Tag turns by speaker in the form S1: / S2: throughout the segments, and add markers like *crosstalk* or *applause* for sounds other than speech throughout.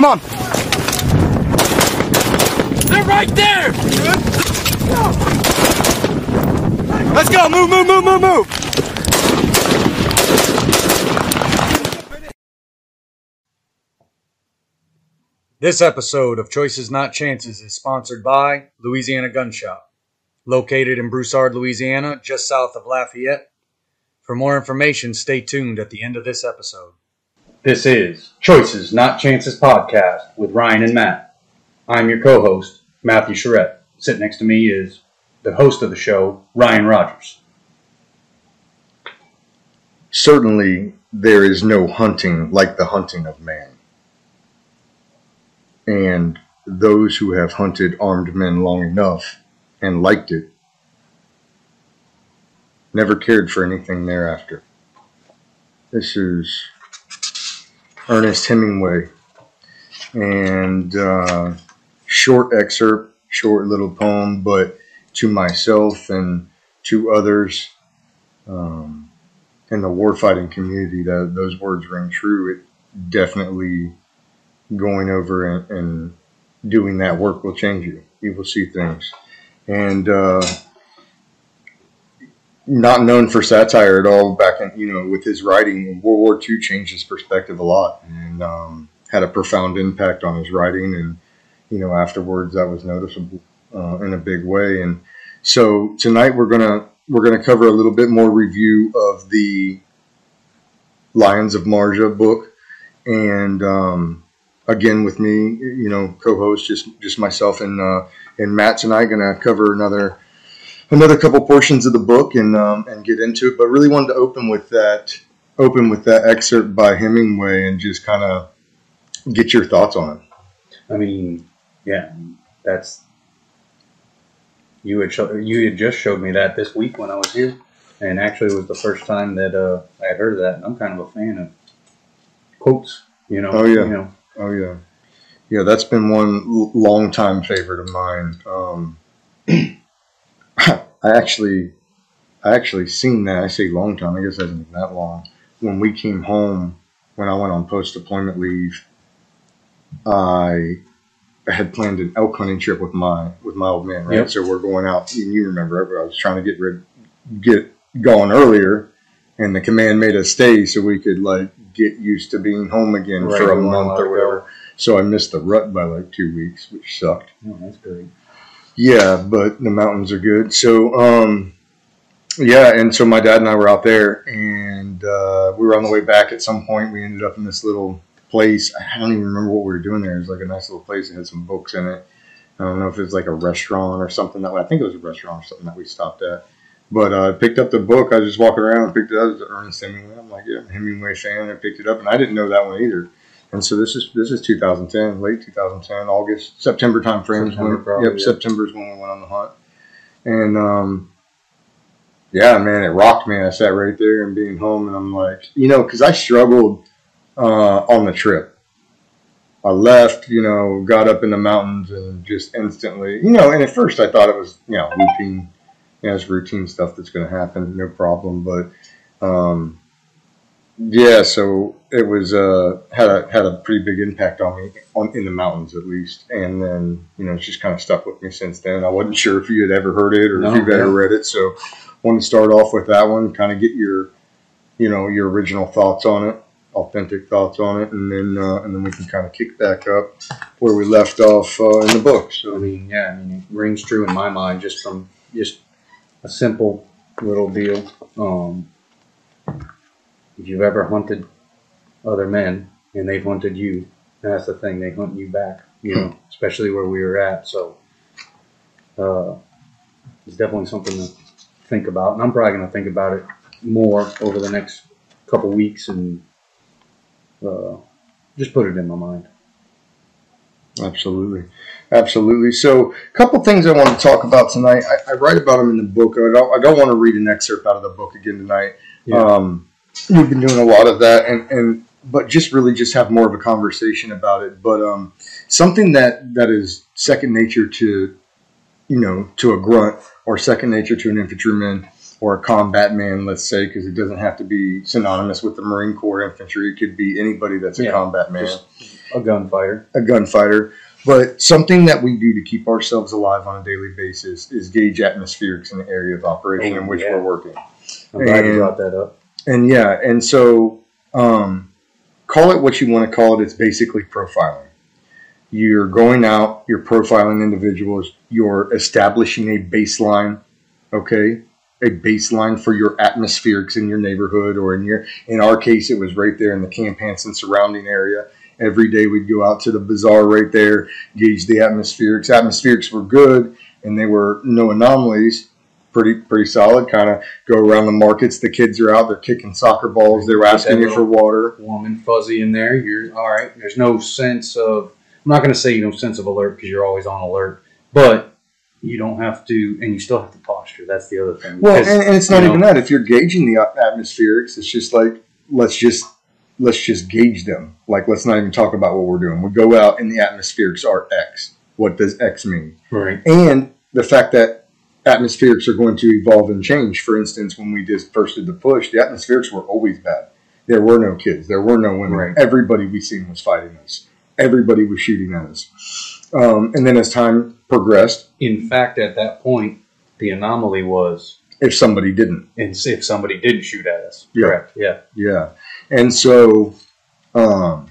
S1: Come on.
S2: They're right there!
S1: Let's go. Move, move, move, move, move.
S3: This episode of Choices Not Chances is sponsored by Louisiana Gun Shop, located in Broussard, Louisiana, just south of Lafayette. For more information, stay tuned at the end of this episode. This is Choices Not Chances podcast with Ryan and Matt. I'm your co-host, Matthew Charette. Sitting next to me is the host of the show, Ryan Rogers.
S4: Certainly, there is no hunting like the hunting of man. And those who have hunted armed men long enough and liked it never cared for anything thereafter. This is Ernest Hemingway. And uh, short excerpt, short little poem, but to myself and to others um, in the warfighting community, that those words ring true. It definitely going over and, and doing that work will change you. You will see things. And uh, not known for satire at all back in, you know, with his writing, World War II changed his perspective a lot and um, had a profound impact on his writing. And, you know, afterwards that was noticeable uh, in a big way. And so tonight we're to, we're to cover a little bit more review of the Lions of Marjah book. And, um, again with me, you know, co-host just just myself and uh, and Matt tonight to cover another another couple portions of the book and um, and get into it. But really wanted to open with that open with that excerpt by Hemingway and just kind of get your thoughts on it.
S3: I mean, yeah, that's you had show, you had just showed me that this week when I was here, and actually it was the first time that uh, I had heard of that. And I'm kind of a fan of quotes, you know.
S4: Oh, yeah.
S3: you know.
S4: Oh yeah, yeah. That's been one l- long time favorite of mine. Um, *coughs* I actually, I actually seen that. I say long time. I guess it hasn't been that long. When we came home, when I went on post deployment leave, I had planned an elk hunting trip with my with my old man. Right,
S3: Yep.
S4: so we're going out. And you remember, I was trying to get rid, get going earlier, and the command made us stay so we could like get used to being home again
S3: Right,
S4: for a
S3: we weren't allowed
S4: month or
S3: go.
S4: whatever. So I missed the rut by like two weeks, which sucked.
S3: Oh, that's great.
S4: Yeah, but the mountains are good. So, um, yeah, and so my dad and I were out there, and uh, we were on the way back. At some point, we ended up in this little place. I don't even remember what we were doing there. It was like a nice little place. It had some books in it. I don't know if it was like a restaurant or something that. I think it was a restaurant or something that we stopped at. But uh, I picked up the book. I was just walking around and picked it up. It was Ernest Hemingway. I'm like, yeah, Hemingway fan. I picked it up, and I didn't know that one either. And so this is this is 2010, late 2010, August, September time frames.
S3: September
S4: when,
S3: probably,
S4: yep,
S3: yeah.
S4: September is when we went on the hunt. And um, yeah, man, it rocked me. I sat right there and being home, and I'm like, you know, because I struggled uh, on the trip. I left, you know, got up in the mountains and just instantly, you know, and at first I thought it was, you know, routine, you know, it's routine stuff that's going to happen, no problem. But, um, yeah, so it was, uh, had a, had a pretty big impact on me on, in the mountains at least. And then, you know, it's just kind of stuck with me since then. I wasn't sure if you had ever heard it or
S3: No,
S4: if you've ever
S3: yeah.
S4: read it. So I wanted to start off with that one, kind of get your, you know, your original thoughts on it authentic thoughts on it, and then uh, and then we can kind of kick back up where we left off uh, in the book.
S3: I
S4: So
S3: mean, yeah, I mean, it rings true in my mind just from just a simple little deal. Um, if you've ever hunted other men and they've hunted you, that's the thing, they hunt you back, you know, especially where we were at. So, uh, it's definitely something to think about. And I'm probably going to think about it more over the next couple weeks and uh, just put it in my mind.
S4: absolutely, absolutely. So a couple things I want to talk about tonight. I, I write about them in the book. I don't I don't want to read an excerpt out of the book again tonight.
S3: Yeah.
S4: Um, we've been doing a lot of that, and and but just really just have more of a conversation about it. But um, something that that is second nature to you know to a grunt or second nature to an infantryman or a combat man, let's say, because it doesn't have to be synonymous with the Marine Corps infantry. It could be anybody that's a
S3: Yeah,
S4: combat man.
S3: a gunfighter.
S4: a gunfighter. But something that we do to keep ourselves alive on a daily basis is gauge atmospherics in the area of operation
S3: Oh,
S4: in which
S3: yeah.
S4: we're working.
S3: I'm glad you brought that up.
S4: And yeah, and so um, call it what you want to call it. It's basically profiling. You're going out, you're profiling individuals, you're establishing a baseline, okay? A baseline for your atmospherics in your neighborhood or in your, in our case, it was right there in the Camp Hanson surrounding area. Every day we'd go out to the bazaar right there, gauge the atmospherics. Atmospherics were good and they were no anomalies, pretty pretty solid. Kind of go around the markets. The kids are out, they're kicking soccer balls, they're asking you for water.
S3: Warm and fuzzy in there. You're all right. There's no sense of. I'm not going to say you no sense of alert because you're always on alert, but you don't have to, and you still have to posture. That's the other thing.
S4: Well, and, and it's not even
S3: know,
S4: that. If you're gauging the atmospherics, it's just like let's just let's just gauge them. Like let's not even talk about what we're doing. We go out and the atmospherics are X. What does X mean?
S3: Right.
S4: and the fact that atmospherics are going to evolve and change. For instance, when we just first did the push, the atmospherics were always bad. There were no kids, there were no women.
S3: Right.
S4: Everybody we seen was fighting us. Everybody was shooting at us. Um, and then as time progressed,
S3: In fact, at that point, the anomaly was
S4: if somebody didn't,
S3: and if somebody didn't shoot at us.
S4: Yeah.
S3: Correct. Yeah.
S4: yeah. And so um,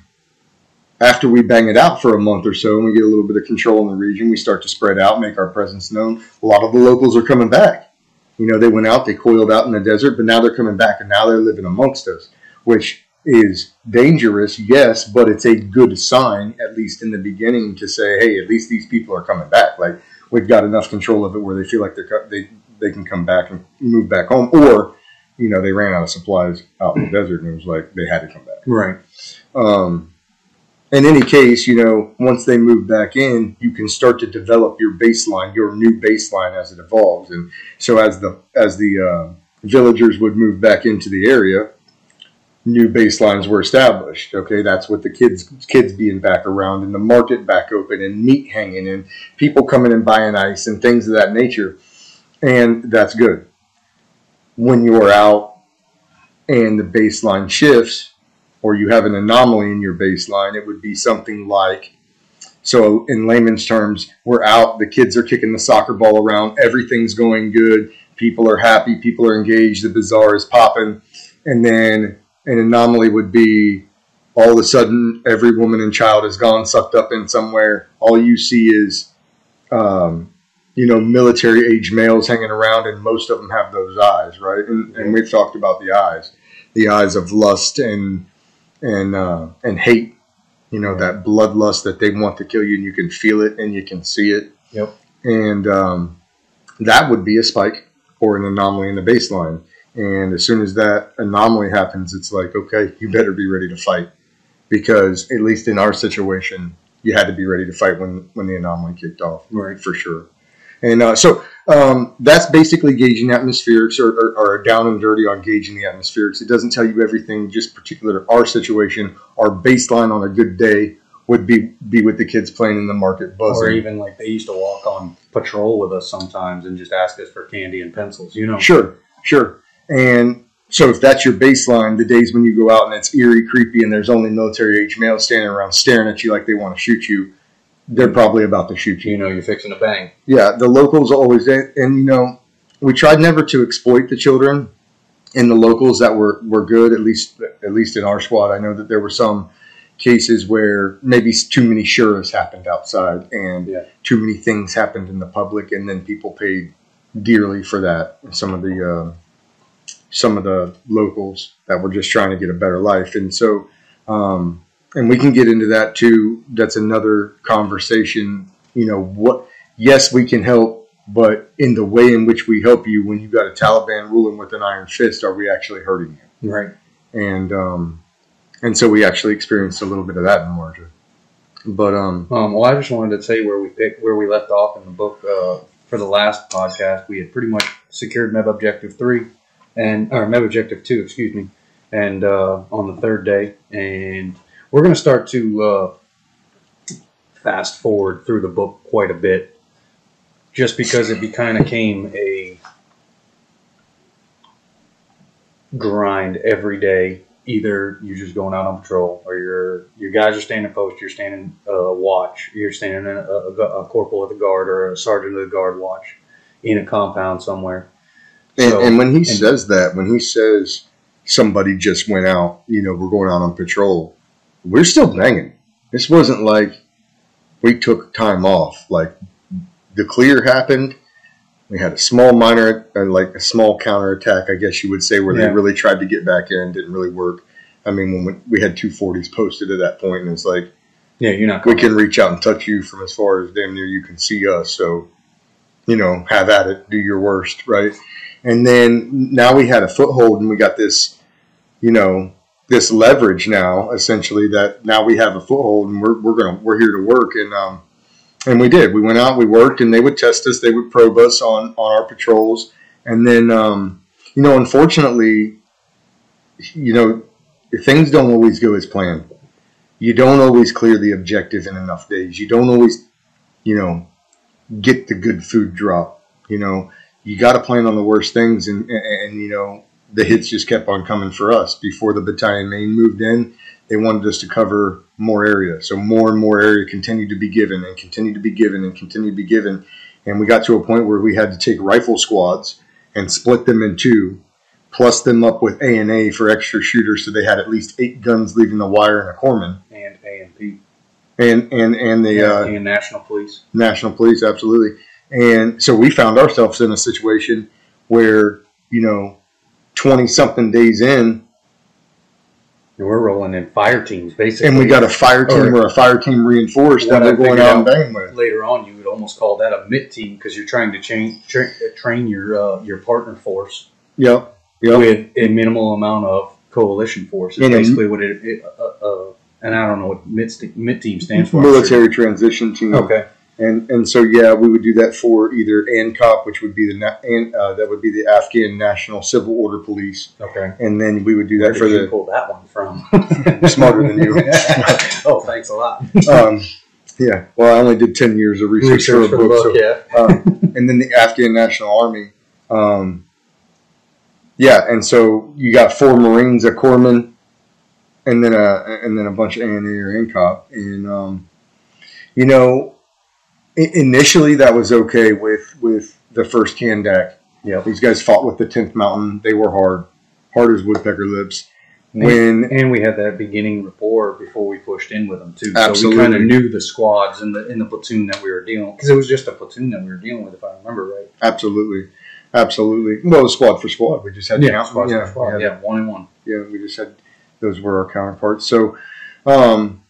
S4: after we bang it out for a month or so and we get a little bit of control in the region, we start to spread out, make our presence known. A lot of the locals are coming back. You know, they went out, they coiled out in the desert, but now they're coming back and now they're living amongst us, which is dangerous, yes, but it's a good sign, at least in the beginning, to say, hey, at least these people are coming back. Like, we've got enough control of it where they feel like they're they, they can come back and move back home. Or, you know, they ran out of supplies out in the desert and it was like they had to come back.
S3: Right.
S4: Um, in any case, you know, once they move back in, you can start to develop your baseline, your new baseline as it evolves. And so, as the as the uh, villagers would move back into the area, new baselines were established. Okay, that's what the kids kids being back around, and the market back open, and meat hanging, and people coming and buying ice and things of that nature, and that's good. When you are out and the baseline shifts, or you have an anomaly in your baseline, it would be something like so in layman's terms, we're out, the kids are kicking the soccer ball around, everything's going good, people are happy, people are engaged, the bazaar is popping, and then an anomaly would be all of a sudden every woman and child is gone, sucked up in somewhere. All you see is um, you know, military age males hanging around, and most of them have those eyes, right? And, and we've talked about the eyes, the eyes of lust and and uh, and hate. You know, that bloodlust that they want to kill you, and you can feel it and you can see it.
S3: Yep.
S4: And um, that would be a spike or an anomaly in the baseline. And as soon as that anomaly happens, it's like, okay, you better be ready to fight, because at least in our situation, you had to be ready to fight when when the anomaly kicked off
S3: Right.
S4: for sure. And uh, so um, that's basically gauging atmospherics or, or, or down and dirty on gauging the atmospherics. It doesn't tell you everything, just particular to our situation. Our baseline on a good day would be be with the kids playing in the market buzzing.
S3: Or even like they used to walk on patrol with us sometimes and just ask us for candy and pencils. You know.
S4: Sure, sure. And so if that's your baseline, the days when you go out and it's eerie, creepy, and there's only military age males standing around staring at you like they want to shoot you, they're probably about to shoot you.
S3: You know, you're fixing to bang.
S4: Yeah, the locals always, and, and you know, we tried never to exploit the children and the locals that were, were good, at least at least in our squad. I know that there were some cases where maybe too many shuras happened outside and
S3: Yeah.
S4: too many things happened in the public, and then people paid dearly for that. Some of the uh, some of the locals that were just trying to get a better life, and so um, and we can get into that too. That's another conversation. You know what? Yes, we can help, but in the way in which we help you, when you've got a Taliban ruling with an iron fist, are we actually hurting you?
S3: Right.
S4: And um, and so we actually experienced a little bit of that in Marja. But um,
S3: Um, well, I just wanted to say where we picked where we left off in the book uh, for the last podcast. We had pretty much secured Meb Objective three and or Meb Objective two, excuse me, and uh, on the third day, and we're going to start to uh, fast forward through the book quite a bit, just because it be kind of came a grind every day, either you're just going out on patrol, or your your guys are standing post, you're standing uh, watch, you're standing a, a, a corporal of the guard or a sergeant of the guard watch in a compound somewhere.
S4: And,
S3: So-
S4: and when he
S3: and-
S4: says that, when he says somebody just went out, you know, we're going out on patrol, we're still banging. This wasn't like we took time off. Like the clear happened. We had a small minor, uh, like a small counterattack, I guess you would say, where
S3: Yeah.
S4: they really tried to get back in, didn't really work. I mean, when we, we had two forties posted at that point, and it's like
S3: Yeah, you're not.
S4: we can reach out and touch you from as far as damn near you can see us. So, you know, have at it, do your worst, right? And then now we had a foothold and we got this, you know, this leverage now essentially that now we have a foothold and we're, we're gonna we're here to work and um and we did we went out we worked and they would test us they would probe us on on our patrols and then um you know unfortunately you know things don't always go as planned you don't always clear the objective in enough days. You don't always, you know, get the good food drop. You know, you got to plan on the worst things, and, and and you know the hits just kept on coming for us. Before the battalion main moved in, they wanted us to cover more area, so more and more area continued to be given, and continued to be given, and continued to be given, and we got to a point where we had to take rifle squads and split them in two. Plus them up with ANA for extra shooters, so they had at least eight guns leaving the wire and a corpsman
S3: and AMP
S4: and P. and and and the uh,
S3: and National Police.
S4: national police absolutely and so we found ourselves in a situation where you know 20 something days in
S3: And we're rolling in fire teams basically.
S4: and we got a fire team
S3: Or-
S4: or a fire team reinforced that we're going out and banging with
S3: later on you would almost call that a mid team because you're trying to train tra- train your uh, your partner force
S4: yep yep
S3: with a minimal amount of coalition force. Is
S4: And
S3: basically what it, it uh, uh, and I don't know what mid, mid team stands for.
S4: Military transition team.
S3: Okay.
S4: And and so yeah we would do that for either ANCOP which would be the uh, that would be the Afghan National Civil Order Police
S3: Okay.
S4: and then we would do
S3: Where
S4: that for
S3: did you
S4: the
S3: pull that one from? *laughs*
S4: Smarter than you. *laughs*
S3: oh, thanks a lot.
S4: um, yeah well I only did 10 years of research, for a
S3: Research for the
S4: book,
S3: book,
S4: so
S3: yeah.
S4: um, and then the Afghan National Army. Um, yeah, and so you got four Marines, a corpsman, and then a and then a bunch of ANA or NCOP, and um, you know, initially that was okay with with the first Kandak.
S3: Yep.
S4: These guys fought with the Tenth Mountain. They were hard, hard as woodpecker lips. When
S3: And we had that beginning rapport before we pushed in with them too. So we kind of knew the squads and the in the platoon that we were dealing because it was just a platoon that we were dealing with, if I remember right.
S4: absolutely, absolutely, well, squad for squad, we just had count.
S3: squad
S4: yeah,
S3: for squad.
S4: had
S3: Yeah, one and one.
S4: yeah, we just had those were our counterparts. So, um,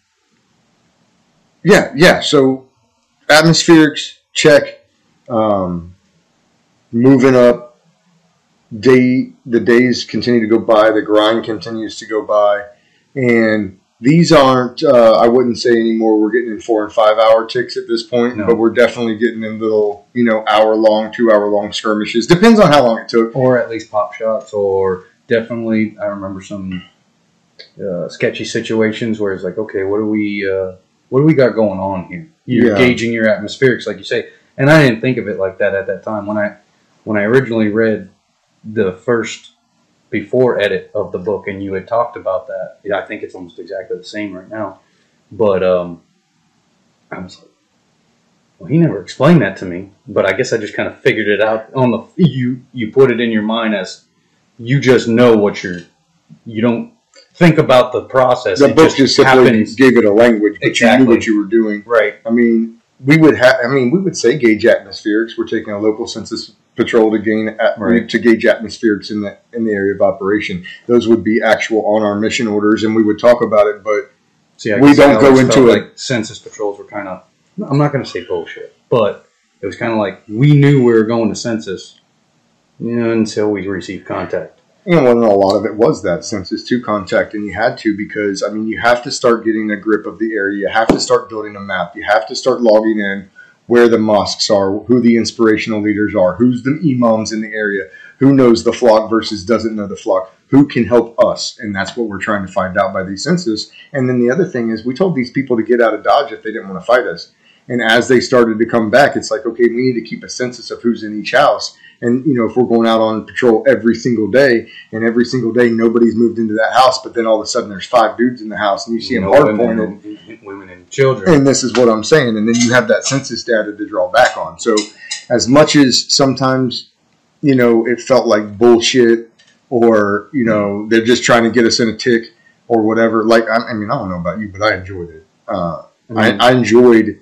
S4: yeah, yeah. So, atmospherics check. Um, moving up, day the days continue to go by. The grind continues to go by, and these aren't. Uh, I wouldn't say anymore. We're getting in four and five hour ticks at this point,
S3: No.
S4: but we're definitely getting in little, you know, hour long, two hour long skirmishes. Depends on how long it took.
S3: or at least pop shots, or definitely I remember some uh, sketchy situations where it's like, okay, what do we uh, what do we got going on here? You're
S4: Yeah.
S3: gauging your atmospherics, like you say, and I didn't think of it like that at that time when I when I originally read the first before edit of the book, and you had talked about that. Yeah, I think it's almost exactly the same right now, but um, I was like. Well, he never explained that to me, but I guess I just kind of figured it out on the you you put it in your mind as you just know what you're you don't think about the process.
S4: The
S3: it
S4: book just simply
S3: happens.
S4: gave it a language, but you knew what you were doing.
S3: Right.
S4: I mean, we would have. I mean, we would say gauge atmospherics. We're taking a local census patrol to gain at,
S3: Right.
S4: to gauge atmospherics in the in the area of operation. Those would be actual on our mission orders, and we would talk about it. But
S3: See,
S4: We don't go into it-
S3: Like census patrols were kind of. I'm not going to say bullshit, but it was kind of like we knew we were going to census, you know, until we received contact.
S4: You know, and a lot of it was that census to contact, and you had to because I mean, you have to start getting a grip of the area. You have to start building a map. You have to start logging in where the mosques are, who the inspirational leaders are, who's the imams in the area, who knows the flock versus doesn't know the flock, who can help us, and that's what we're trying to find out by these census. And then the other thing is, we told these people to get out of Dodge if they didn't want to fight us. And as they started to come back, it's like, okay, we need to keep a census of who's in each house. And you know, if we're going out on patrol every single day, and every single day nobody's moved into that house, but then all of a sudden there's five dudes in the house, and you see them hard
S3: women,
S4: pointed,
S3: and, women and children.
S4: and this is what I'm saying. And then you have that census data to draw back on. So, as much as sometimes, you know, it felt like bullshit, or you know, they're just trying to get us in a tick or whatever. Like, I, I mean, I don't know about you, but I enjoyed it. Uh, I, I enjoyed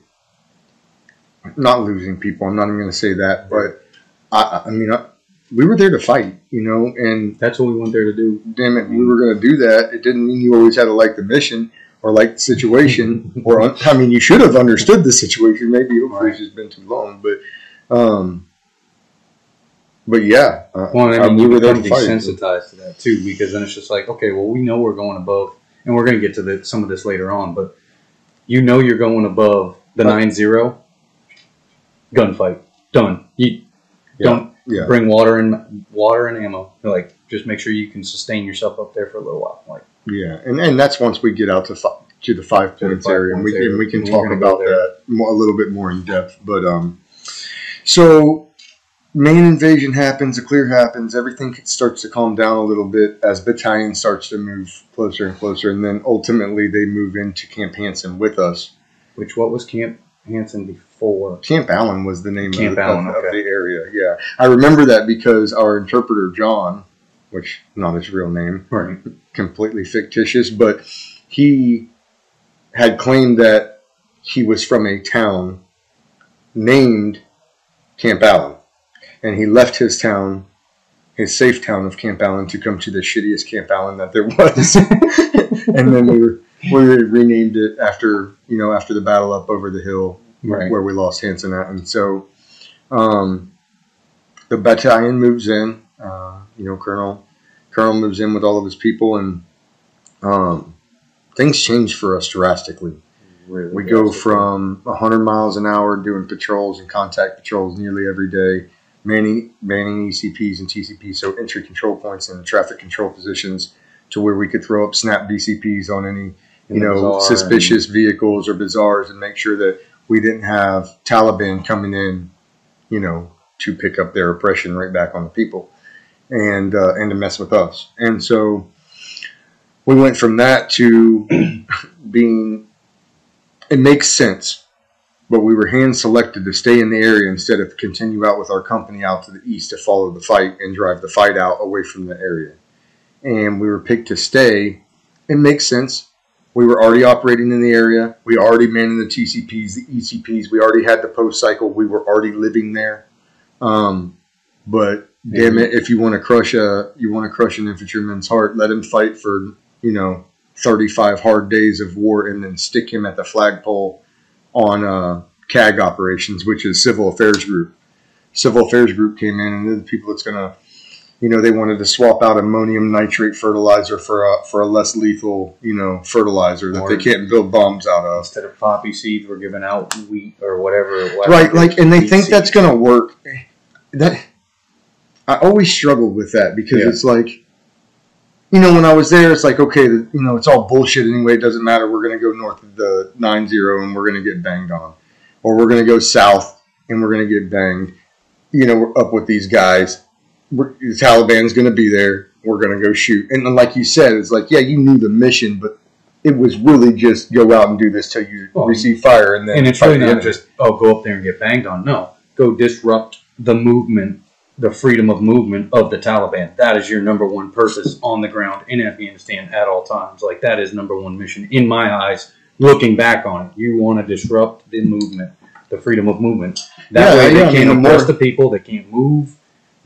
S4: not losing people. I'm not even going to say that, but I, I mean, I, we were there to fight, you know, and
S3: That's what we went there to do.
S4: damn it, we were going to do that. It didn't mean you always had to like the mission or like the situation, *laughs* or I mean, you should have understood the situation. Maybe hopefully it's just been too long, but, um, but yeah, uh,
S3: Well, I
S4: uh,
S3: mean,
S4: we
S3: you
S4: were there to fight.
S3: desensitized to that too, because then it's just like, okay, well, we know we're going above, and we're going to get to the, some of this later on, but you know you're going above the nine zero. Gunfight done. You
S4: Yeah.
S3: don't
S4: Yeah,
S3: bring water and water and ammo. Like, just make sure you can sustain yourself up there for a little while. Like,
S4: yeah, and and that's once we get out to fi- to the five
S3: To the
S4: points
S3: five
S4: area, and we
S3: points
S4: can we can
S3: We're
S4: talk about that more, a little bit more in depth. But um, so main invasion happens, a clear happens, everything starts to calm down a little bit as battalion starts to move closer and closer, and then ultimately they move into Camp Hanson with us.
S3: which what was Camp Hanson before?
S4: Camp Allen was the name
S3: Camp
S4: of, the,
S3: Allen,
S4: of,
S3: okay.
S4: of the area. Yeah, I remember that because our interpreter John, which not his real name,
S3: Right.
S4: completely fictitious, but he had claimed that he was from a town named Camp Allen. And he left his town, his safe town of Camp Allen, to come to the shittiest Camp Allen that there *laughs* was. and then we were we renamed it after you know after the battle up over the hill
S3: Right.
S4: where we lost Hanson at, and so um, the battalion moves in. Uh, you know, Colonel Colonel moves in with all of his people, and um, things change for us drastically.
S3: Really
S4: We go from 100 miles an hour doing patrols and contact patrols nearly every day, manning manning ECPs and TCPs, so entry control points and traffic control positions, to where we could throw up snap BCPs on any you know suspicious vehicles or bazaars and make sure that we didn't have Taliban coming in, you know, to pick up their oppression right back on the people, and uh, and to mess with us. And so we went from that to *clears throat* being. It makes sense, but we were hand selected to stay in the area instead of continue out with our company out to the east to follow the fight and drive the fight out away from the area. And we were picked to stay. It makes sense we were already operating in the area. We already manning the TCPs, the ECPs. We already had the post cycle. We were already living there. Um, but damn it, if you want to crush a you want to crush an infantryman's heart, let him fight for you know thirty five hard days of war, and then stick him at the flagpole on uh, CAG operations, which is Civil Affairs Group. Civil Affairs Group came in, and they're the people that's gonna you know, they wanted to swap out ammonium nitrate fertilizer for a for a less lethal, you know, fertilizer that
S3: Or-
S4: they can't build bombs out of.
S3: Instead of poppy seeds, we're giving out wheat or whatever. it was.
S4: Right, like, and they think that's going to work. That I always struggled with that because
S3: Yeah.
S4: it's like, you know, when I was there, it's like, okay, you know, it's all bullshit anyway. It doesn't matter. We're going to go north of the nine zero and we're going to get banged on, or we're going to go south and we're going to get banged. You know, we're up with these guys. We're, the Taliban's going to be there. We're going to go shoot. And like you said, it's like, yeah, you knew the mission, but it was really just go out and do this till you
S3: Well,
S4: receive fire, and then
S3: and it's really not just oh go up there and get banged on. No, go disrupt the movement, the freedom of movement of the Taliban. That is your number one purpose on the ground in Afghanistan at all times. Like that is number one mission in my eyes. Looking back on it, you want to disrupt the movement, the freedom of movement. That
S4: Yeah,
S3: way they
S4: yeah,
S3: can't
S4: mean, the more-
S3: the people. They can't move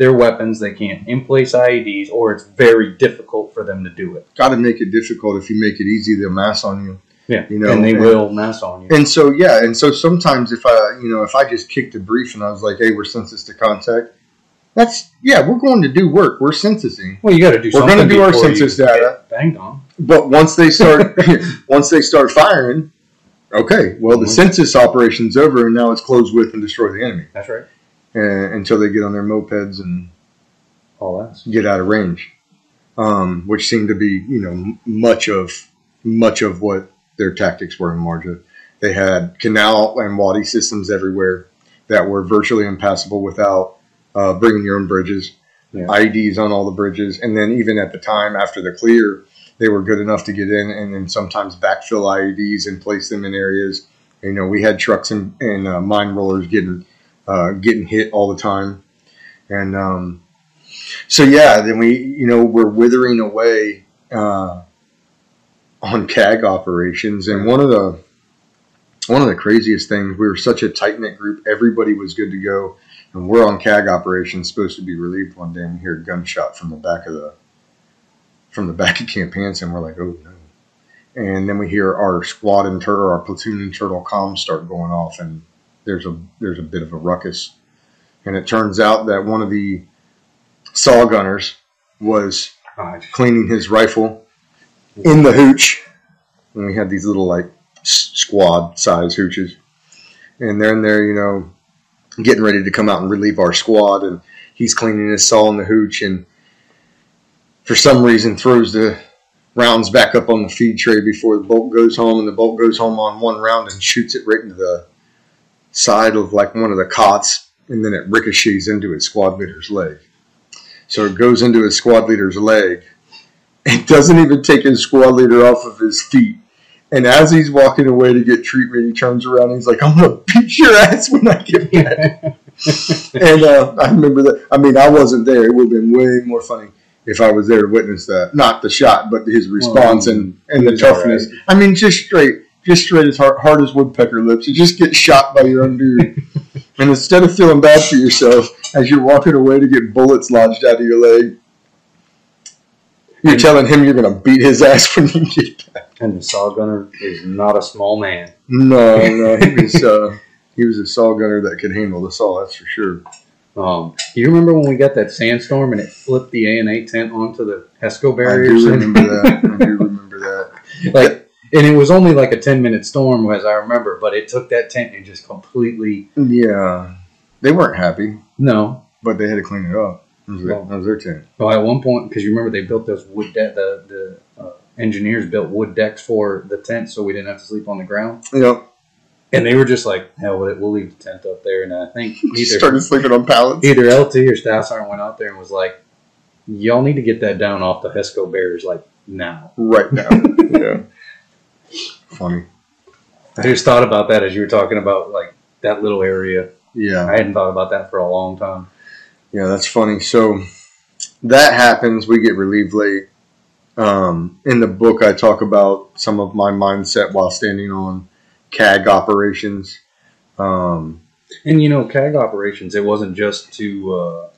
S3: their weapons. They can't in place IEDs, or it's very difficult for them to do it.
S4: got to make it difficult. If you make it easy, they'll mass on you.
S3: Yeah,
S4: You know,
S3: and they
S4: and-
S3: will mass on you.
S4: And so, yeah, and so sometimes if I, you know, if I just kicked a brief and I was like, "Hey, we're census to contact," that's yeah, we're going to do work. We're censusing.
S3: Well, you got to do.
S4: We're gonna do our census data.
S3: Banged on.
S4: But once they start, *laughs* once they start firing, okay, well, the
S3: Mhm.
S4: census operation's over, and now it's close with and destroy the enemy
S3: That's right.
S4: Uh, until they get on their mopeds and
S3: All that.
S4: get out of range, um, which seemed to be, you know, much of much of what their tactics were in Marja. They had canal and wadi systems everywhere that were virtually impassable without uh, bringing your own bridges,
S3: Yeah.
S4: IEDs on all the bridges, and then even at the time after the clear, they were good enough to get in and then sometimes backfill IEDs and place them in areas. You know, we had trucks and, and uh, mine rollers getting uh, getting hit all the time, and um, so yeah, then we you know we're withering away uh, on CAG operations, and one of the one of the craziest things we were such a tight knit group, everybody was good to go, and we're on CAG operations supposed to be relieved one day, and we hear a gunshot from the back of the from the back of Camp Hanson. We're like, oh no. And then we hear our squad and turtle, our platoon and turtle comms start going off, and there's a there's a bit of a ruckus. And it turns out that one of the saw gunners was cleaning his rifle in the hooch. And we had these little like squad size hooches, and they're in there, you know, getting ready to come out and relieve our squad. And he's cleaning his saw in the hooch, and for some reason throws the rounds back up on the feed tray before the bolt goes home, and the bolt goes home on one round and shoots it right into the side of like one of the cots, and then it ricochets into his squad leader's leg. So it goes into his squad leader's leg. It doesn't even take his squad leader off of his feet. And as he's walking away to get treatment, he turns around and he's like, I'm going to beat your ass when I get back. *laughs* and uh, I remember that. I mean, I wasn't there. It would have been way more funny if I was there to witness that. Not the shot, but his response and, and the
S3: he was all
S4: toughness.
S3: right.
S4: I mean, just straight, just straight as hard, hard as woodpecker lips. You just get shot by your own dude. *laughs* and instead of feeling bad for yourself as you're walking away to get bullets lodged out of your leg, you're telling him you're going to beat his ass when you get back.
S3: And the saw gunner is not a small man.
S4: No, no, he *laughs* was uh, he was a saw gunner that could handle the saw. That's for sure.
S3: Um, you remember when we got that sandstorm and it flipped the ANA tent onto the HESCO barrier?
S4: I
S3: barriers?
S4: do remember that. I do remember that. *laughs*
S3: like, and it was only like a ten minute storm, as I remember. But it took that tent and just completely
S4: Yeah, they weren't happy,
S3: no.
S4: but they had to clean it up. That was, their- that was their tent.
S3: Well, at one point, because you remember they built those wood deck, the the uh, engineers built wood decks for the tent, so we didn't have to sleep on the ground.
S4: Yep.
S3: And they were just like, "Hell with it, we'll leave the tent up there." And I think *laughs* either
S4: started sleeping on pallets.
S3: either LT or staff sergeant went out there and was like, "Y'all need to get that down off the HESCO barriers like now."
S4: Right now. *laughs* yeah. Funny.
S3: I just thought about that as you were talking about like that little area.
S4: Yeah.
S3: I hadn't thought about that for a long time.
S4: Yeah, that's funny. So that happens. We get relieved late. Um, in the book, I talk about some of my mindset while standing on CAG operations. Um,
S3: And you know, CAG operations, it wasn't just to uh,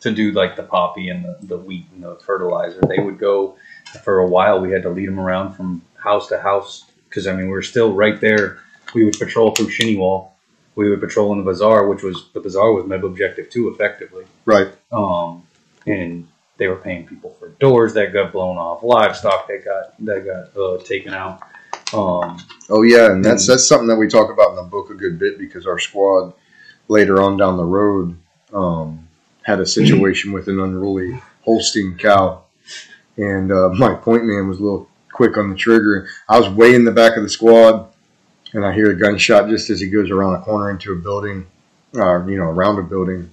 S3: to do like the poppy and the, the wheat and the fertilizer. They would go for a while. We had to lead them around from house to house because I mean we were still right there. We would patrol through Shinnywall. We would patrol in the bazaar, which was the bazaar was Meb Objective Two, effectively.
S4: right.
S3: Um, and they were paying people for doors that got blown off, livestock that got that got uh, taken out. Um,
S4: Oh yeah, and that's that's something that we talk about in the book a good bit because our squad later on down the road um, had a situation with an unruly Holstein cow, and uh, my point man was a little quick on the trigger. I was way in the back of the squad, and I hear a gunshot just as he goes around a corner into a building, uh, you know, around a building,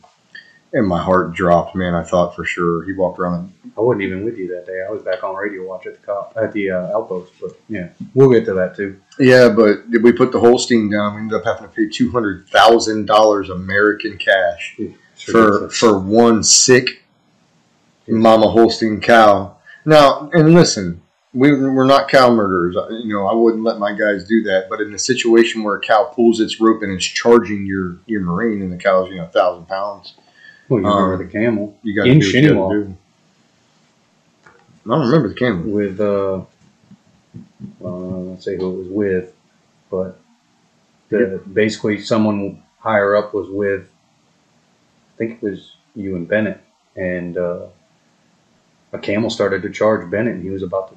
S4: and my heart dropped. Man, I thought for sure he walked around.
S3: I wasn't even with you that day. I was back on radio watch at the cop at the uh, outpost. But yeah, we'll get to that too.
S4: Yeah, but did we put the Holstein down? We ended up having to pay two hundred thousand dollars American cash. for for one sick mama Holstein cow. Now, and listen, we we're not cow murderers. You know, I wouldn't let my guys do that. But in the situation where a cow pulls its rope and it's charging your your marine, and the cow's you know a thousand pounds,
S3: well, you remember
S4: um,
S3: the camel
S4: you got
S3: In
S4: do what you gotta
S3: Shinnywall.
S4: do. I don't remember the camel
S3: with uh, uh, let's say who it was with, but the basically someone higher up was with. I think it was you and Bennett, and uh, a camel started to charge Bennett, and he was about to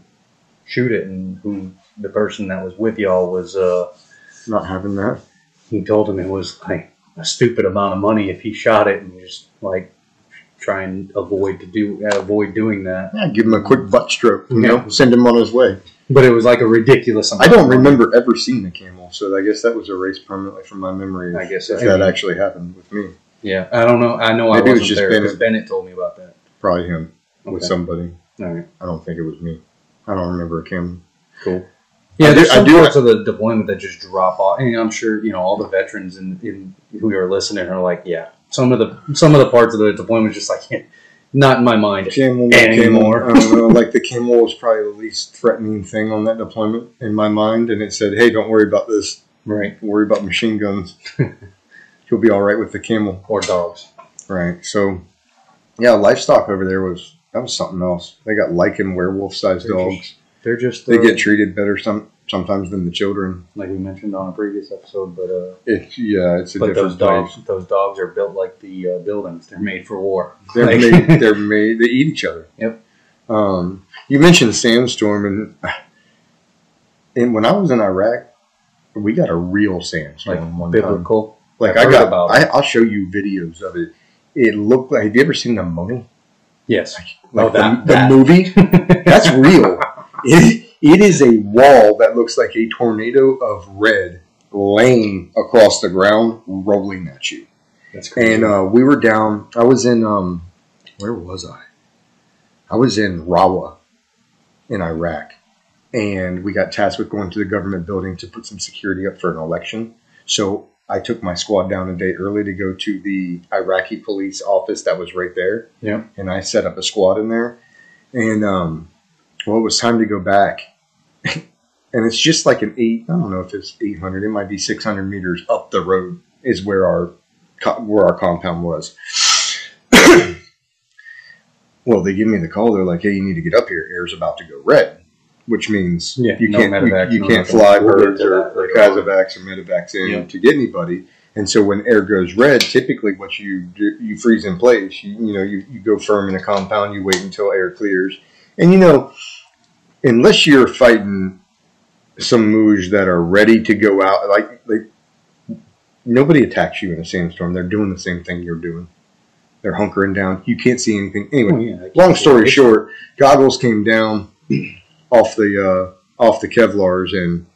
S3: shoot it, and who the person that was with y'all was. Uh,
S4: Not having that.
S3: he told him it was like a stupid amount of money if he shot it and just like try and avoid to do avoid doing that.
S4: Yeah, give him a quick butt stroke. You
S3: Yeah.
S4: know, send him on his way.
S3: But it was like a ridiculous amount.
S4: I don't remember ever seeing a camel, so I guess that was erased permanently from my memory.
S3: I guess
S4: if that actually happened with me.
S3: Yeah, I don't know. I know
S4: Maybe
S3: I
S4: it was just
S3: there
S4: Bennett.
S3: Bennett told me about that.
S4: Probably him with somebody.
S3: All right,
S4: I don't think it was me. I don't remember a camera.
S3: cool. Yeah,
S4: I
S3: there's
S4: do- I
S3: some
S4: do-
S3: parts of the deployment that just drop off, and I'm sure you know all the veterans in, in who are listening are like, yeah, some of the some of the parts of the deployment is just like, not in my mind.
S4: Camel,
S3: Anymore.
S4: Camel, I don't know. Like the camel was probably the least threatening thing on that deployment in my mind, and it said, "Hey, don't worry about this.
S3: Right,
S4: Don't worry about machine guns. *laughs* You'll be all right with the camel."
S3: or dogs.
S4: Right. So, yeah, livestock over there was that was something else. They got lichen werewolf sized
S3: They're
S4: dogs.
S3: just- They're just
S4: They
S3: uh,
S4: get treated better some sometimes than the children.
S3: like we mentioned on a previous episode, but uh,
S4: It's yeah, it's a
S3: but those
S4: different
S3: dogs,
S4: place.
S3: those dogs are built like the uh, buildings. They're made for war.
S4: They're
S3: Like-
S4: made. *laughs* They're made. They eat each other.
S3: Yep.
S4: Um, you mentioned sandstorm, and *sighs* and when I was in Iraq, we got a real sandstorm
S3: like
S4: one time.
S3: biblical.
S4: Like
S3: I've
S4: I got.
S3: about
S4: I, I'll show you videos of it. It looked like. Have you ever seen the mummy?
S3: Yes.
S4: Like
S3: Oh, that-
S4: the,
S3: that.
S4: the movie. *laughs* That's real. It, it is a wall that looks like a tornado of red laying across the ground, rolling at you.
S3: That's crazy.
S4: And uh, we were down. I was in um, where was I? I was in Rawa, in Iraq, and we got tasked with going to the government building to put some security up for an election. So I took my squad down a day early to go to the Iraqi police office that was right there.
S3: Yeah.
S4: And I set up a squad in there, and um, well, it was time to go back. *laughs* And it's just like an eight. I don't know if it's eight hundred. It might be six hundred meters up the road is where our where our compound was. *clears throat* well, they give me the call. They're like, "Hey, you need to get up here. Air's about to go red," which means
S3: Yeah,
S4: you
S3: no
S4: can't
S3: medevacs,
S4: you, you
S3: no
S4: can't fly
S3: We'll
S4: birds or,
S3: that
S4: or
S3: later
S4: or medevacs in
S3: Yeah.
S4: to get anybody. And so when air goes red, typically what you do, you freeze in place. You, you know you, you go firm in a compound. You wait until air clears, and you know unless you're fighting some moves that are ready to go out, like like nobody attacks you in a sandstorm. They're doing the same thing you're doing. They're hunkering down. You can't see anything. Anyway,
S3: Oh, yeah,
S4: long
S3: can't
S4: story short, goggles came down off the uh, off the Kevlars, and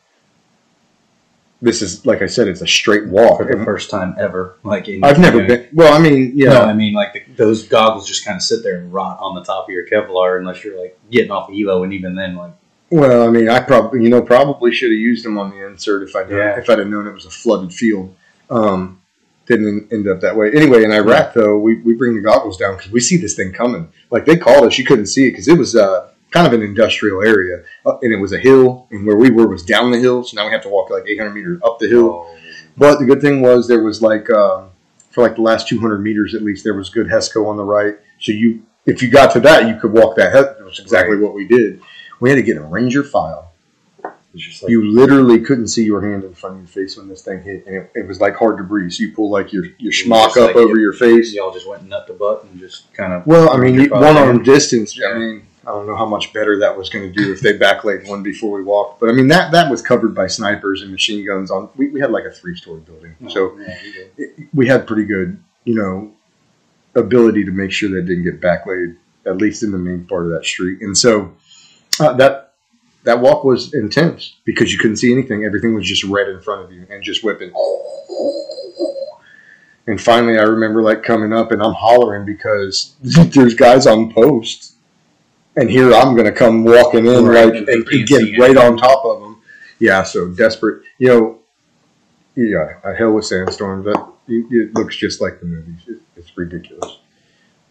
S4: this is like I said, it's a straight walk.
S3: for the first time ever. Like in,
S4: I've never
S3: in-
S4: been. Well, I mean, yeah,
S3: No, I mean like the, those goggles just kind of sit there and rot on the top of your Kevlar unless you're like getting off Elo, and even then, like
S4: Well, I mean, I probably you know probably should have used them on the insert if I
S3: Yeah.
S4: if I'd have known it was a flooded field. Um, didn't end up that way. Anyway, in Iraq though, we, we bring the goggles down because we see this thing coming. Like they called us, you couldn't see it because it was uh, kind of an industrial area, uh, and it was a hill, and where we were was down the hill. So now we have to walk like 800 meters up the hill. But the good thing was there was like um, for like the last 200 meters at least there was good Hesco on the right. So you if you got to that you could walk that. That was exactly what we did. We had to get a Ranger file.
S3: like
S4: You literally couldn't see your hand in front of your face when this thing hit, and it, it was like hard to breathe. So you pull like your your
S3: Just
S4: shemagh
S3: like
S4: up over
S3: it-
S4: your face.
S3: y'all just went nut to butt and just kind of
S4: Well, I mean, you- one arm distance. I mean, I don't know how much better that was going to do if they backlayed one before we walked. But I mean, that that was covered by snipers and machine guns. On we, we had like a three story building, so
S3: yeah, you
S4: it, we had pretty good, you know, ability to make sure that didn't get backlayed, at least in the main part of that street. And so uh, that that walk was intense because you couldn't see anything. Everything was just red in front of you and just whipping. And finally, I remember like coming up and I'm hollering because *laughs* there's guys on post, and here I'm going to come walking in
S3: Right,
S4: like
S3: and
S4: and, get right
S3: anything.
S4: on top of them. Yeah, so desperate. You know, yeah, a hell with sandstorms. That it it looks just like the movies. It, it's ridiculous.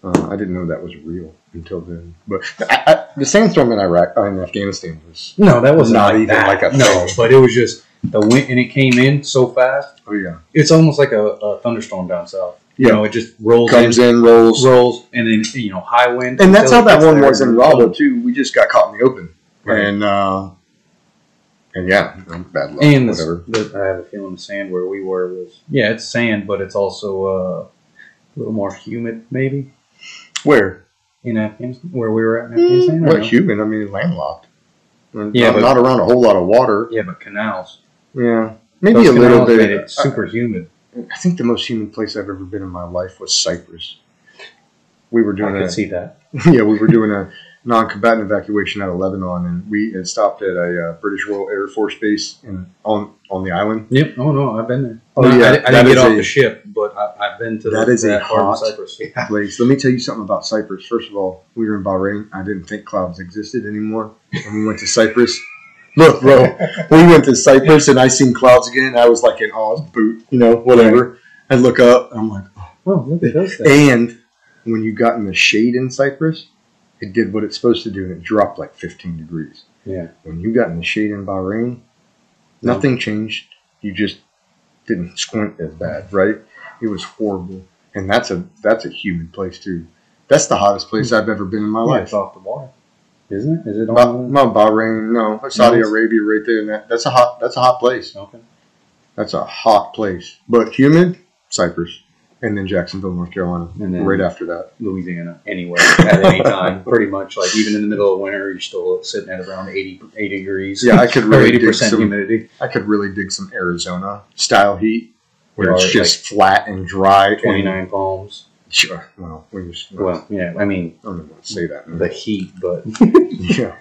S4: Uh, I didn't know that was real until then. But I, I, the sandstorm in Iraq, uh, in Afghanistan, was
S3: No, that wasn't
S4: Not
S3: like
S4: even
S3: that.
S4: like a
S3: no,
S4: thing.
S3: but it was just the wind, and it came in so fast.
S4: oh yeah,
S3: It's almost like a, a thunderstorm down south. You know, it just rolls
S4: comes
S3: in,
S4: in, rolls,
S3: rolls, and then you know high wind.
S4: and that's how that one was in Raleigh too. We just got caught in the open,
S3: Right.
S4: and uh, and yeah, bad luck.
S3: And
S4: whatever.
S3: the, I have a feeling the sand where we were was yeah, it's sand, but it's also uh, a little more humid, maybe
S4: Where?
S3: in Afghanistan, where we were at in Afghanistan. or
S4: What
S3: no?
S4: human? I mean, landlocked.
S3: Yeah,
S4: not,
S3: but-
S4: not around a whole lot of water.
S3: Yeah, but canals.
S4: Yeah, maybe
S3: Those
S4: a little bit.
S3: it super humid.
S4: I think the most human place I've ever been in my life was Cyprus. We were
S3: I
S4: doing
S3: could
S4: a
S3: see that. *laughs*
S4: yeah, we were doing a non-combatant evacuation out of Lebanon, and we had stopped at a uh, British Royal Air Force base in on on the island.
S3: Yep. Oh no, I've been there.
S4: Oh,
S3: No,
S4: yeah,
S3: I, I didn't get off
S4: a-
S3: the ship, but I, I've been to
S4: That
S3: the,
S4: is a
S3: that of
S4: hot-
S3: Cyprus. *laughs*
S4: place. Let me tell you something about Cyprus. First of all, we were in Bahrain. I didn't think clouds existed anymore. And we went to Cyprus. Look, bro, we went to Cyprus and I seen clouds again. I was like in Oz boot, you know, whatever. I look up, I'm like,
S3: oh. oh, look at those things.
S4: and when you got in the shade in Cyprus, it did what it's supposed to do and it dropped like 15 degrees.
S3: Yeah.
S4: When you got in the shade in Bahrain, nothing changed. You just didn't squint as bad, right? It was horrible. And that's a that's a humid place too. That's the hottest place hmm. I've ever been in my
S3: Yeah,
S4: life.
S3: it's off the water, isn't it? Is it
S4: Ba-
S3: on?
S4: no, Bahrain, no, Saudi
S3: No.
S4: Arabia, right there. And that, that's a hot. That's a hot place.
S3: Okay.
S4: That's a hot place, but humid. Cyprus, and then Jacksonville, North Carolina,
S3: And then-
S4: right after that.
S3: Louisiana, anywhere at any time, *laughs* pretty much. Like even in the middle of winter, you're still sitting at around 80, 80 degrees.
S4: Yeah, I could really *laughs* dig
S3: percent
S4: some.
S3: humidity.
S4: I could really dig some Arizona style heat, where
S3: Yeah,
S4: it's
S3: like
S4: just flat and dry.
S3: Twenty nine palms.
S4: Sure. Well, we just,
S3: Well, yeah. I mean
S4: I don't want to say that.
S3: the heat, but *laughs* *laughs*
S4: yeah.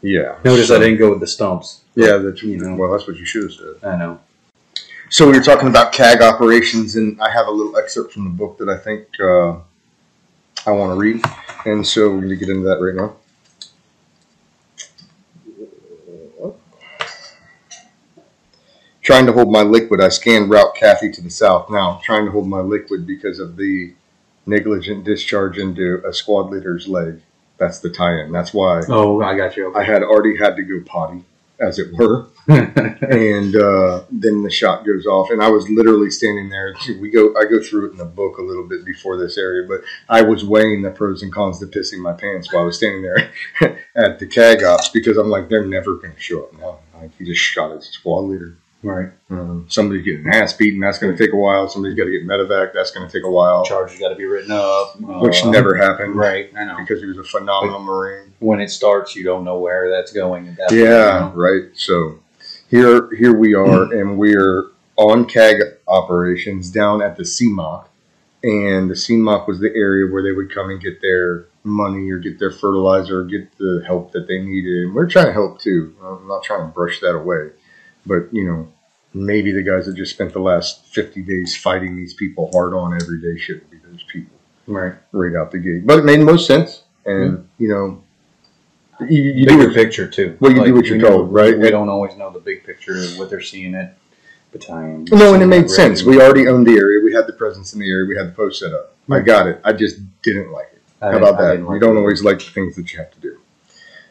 S4: Yeah.
S3: notice
S4: So-
S3: I didn't go with the stumps.
S4: Yeah, that's
S3: You know.
S4: well, that's what you should have said.
S3: I know.
S4: So we were talking about CAG operations, and I have a little excerpt from the book that I think uh, I want to read, and so we're going to get into that right now. Trying to hold my liquid, I scanned Route Kathy to the south. Now, trying to hold my liquid because of the negligent discharge into a squad leader's leg. That's the tie-in. That's why
S3: Oh, I got you.
S4: I had already had to go potty, as it were *laughs* and uh, then the shot goes off and i was literally standing there we go i go through it in the book a little bit before this area but i was weighing the pros and cons to pissing my pants while i was standing there *laughs* at the cag ops because i'm like they're never going to show up now like he just shot his squad leader
S3: right.
S4: um, somebody's getting ass beaten that's going to take a while somebody's got to get medevac that's going to take a while
S3: Charges got to be written up.
S4: which
S3: uh,
S4: never happened
S3: Right. I know.
S4: because he was a phenomenal marine
S3: When it starts, you don't know where that's going. At that point,
S4: Yeah,
S3: you know?
S4: right. So here here we are, and we're on CAG operations down at the CMOC. And the CMOC was the area where they would come and get their money or get their fertilizer or get the help that they needed. And we're trying to help too. I'm not trying to brush that away. But, you know, maybe the guys that just spent the last 50 days fighting these people hard on every day shouldn't be those people
S3: Right.
S4: right out the gate. But it made the most sense. And, mm-hmm. you know, you, you do it
S3: picture too.
S4: Well, you do what you're told, right?
S3: We don't always know the big picture of what they're seeing at battalion.
S4: No, and it made sense. We already owned the area. We had the presence in the area. We had the post set up. I mm-hmm. got it. I just didn't like it.
S3: I
S4: How about that?
S3: didn't
S4: You don't
S3: it.
S4: always like the things that you have to do.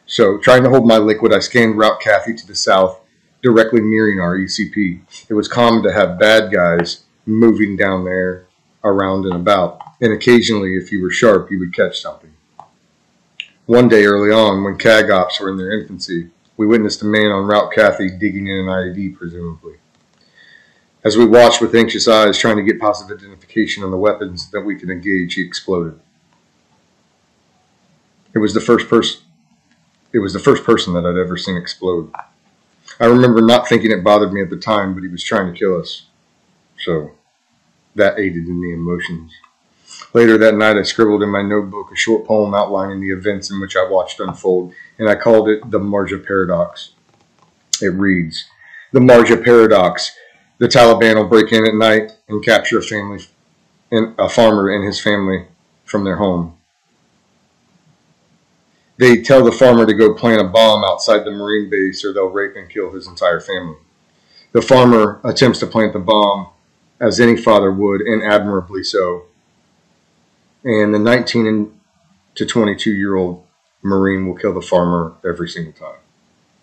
S4: So, trying to hold my liquid, I scanned Route Kathy to the south, directly mirroring our ECP. It was common to have bad guys moving down there around and about. And occasionally, if you were sharp, you would catch something. One day early on, when CAG ops were in their infancy, we witnessed a man on Route Kathy digging in an IED, presumably. As we watched with anxious eyes, trying to get positive identification on the weapons that we could engage, he exploded. It was the first person. It was the first person that I'd ever seen explode. I remember not thinking it bothered me at the time, but he was trying to kill us. So that aided in the emotions. Later that night, I scribbled in my notebook a short poem outlining the events in which I watched unfold, and I called it The Marjah Paradox. It reads The Marjah Paradox. The Taliban will break in at night and capture a family, and a farmer and his family from their home. They tell the farmer to go plant a bomb outside the Marine base or they'll rape and kill his entire family. The farmer attempts to plant the bomb as any father would, and admirably so. And the 19 to 22 year old Marine will kill the farmer every single time,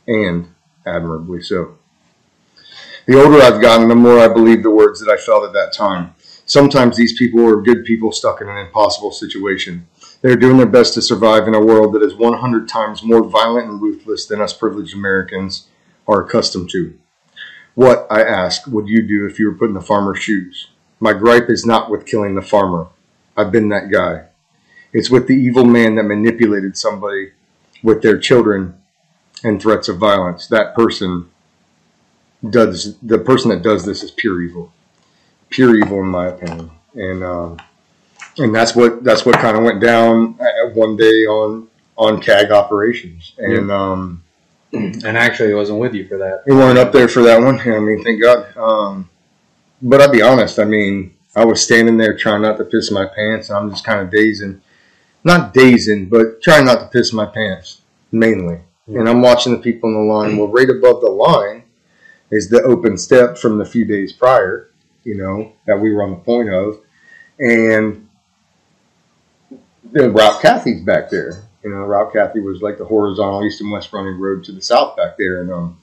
S4: and admirably so. The older I've gotten, the more I believe the words that I felt at that time. Sometimes these people are good people stuck in an impossible situation. They're doing their best to survive in a world that is 100 times more violent and ruthless than us privileged Americans are accustomed to. What, I ask, would you do if you were put in the farmer's shoes? My gripe is not with killing the farmer. I've been that guy. It's with the evil man that manipulated somebody with their children and threats of violence. That person does the person that does this is pure evil, pure evil in my opinion, and um, and that's what that's what kind of went down uh, one day on on CAG operations, and um,
S3: And actually, I wasn't with you for that.
S4: we weren't up there for that one. I mean, thank God. Um, but I'll be honest. I mean, I was standing there trying not to piss my pants, and I'm just kind of dazing, not dazing, but trying not to piss my pants mainly. And I'm watching the people in the line. Well, right above the line is the open step from the few days prior, you know, that we were on the point of, and the Route Cathy's back there. You know, Route Cathy was like the horizontal east and west running road to the south back there, and um,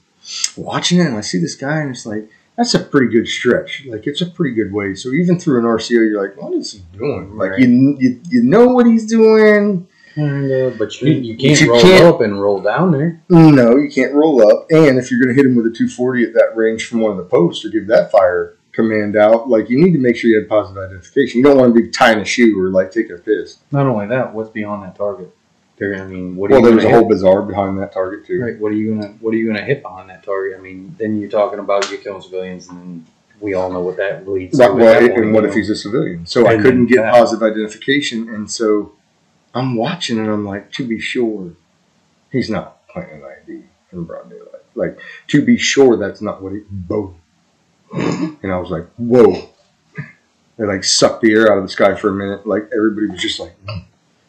S4: watching it, and I see this guy, and it's like that's a pretty good stretch. Like it's a pretty good way. So even through an RCO, you're like, what is he doing? Like
S3: Right.
S4: you, you, you know what he's doing.
S3: Kinda, but you, you can't
S4: You
S3: roll
S4: can't-
S3: up and roll down there.
S4: No, you can't roll up. And if you're going to hit him with a 240 at that range from one of the posts or give that fire command out, like you need to make sure you have positive identification. You don't want to be tying a shoe or like taking a piss.
S3: Not only that, what's beyond that target? They're, I mean, what are
S4: Well,
S3: you
S4: there was a whole bazaar behind that target too.
S3: Right. What are you gonna What are you gonna hit behind that target? I mean, then you're talking about you killing civilians, and then we all know what that leads
S4: Right,
S3: to.
S4: well, and
S3: point,
S4: what if
S3: know?
S4: he's a civilian? So I couldn't get
S3: that-
S4: positive identification, and so I'm watching, and I'm like, to be sure, he's not planting an ID in broad daylight. Like, to be sure, that's not what he. Boom. And I was like, whoa. They like sucked the air out of the sky for a minute. Like everybody was just like, "Mm."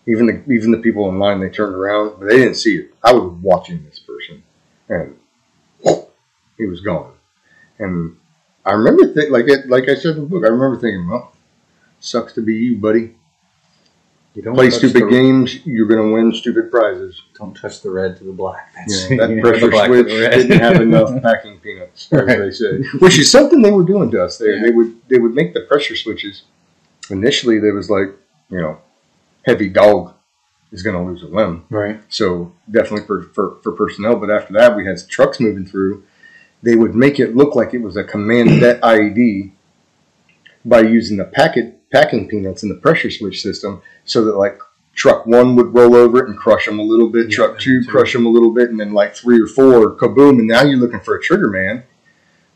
S4: even the even the people in line, they turned around, but they didn't see it. I was watching this person, and he was gone. And I remember, th- like it, like I said in the book, I remember thinking, well, sucks to be you, buddy.
S3: You don't
S4: Play stupid
S3: the,
S4: games, you're gonna win stupid prizes.
S3: Don't touch the red to the black. That's,
S4: know, that
S3: you *laughs*
S4: pressure
S3: black
S4: switch didn't have *laughs* enough packing peanuts, as
S3: Right.
S4: they say. Which is something they were doing to us there.
S3: Yeah.
S4: They would they would make the pressure switches. Initially, there was like, you know, heavy dog is gonna lose a limb.
S3: right.
S4: So definitely for, for, for personnel. But after that, we had trucks moving through. They would make it look like it was a command net IED by using the packet packing peanuts in the pressure switch system, so that like truck one would roll over it and crush them a little bit,
S3: Yeah,
S4: truck two
S3: two.
S4: crush them a little bit, and then like three or four, kaboom! And now you're looking for a trigger man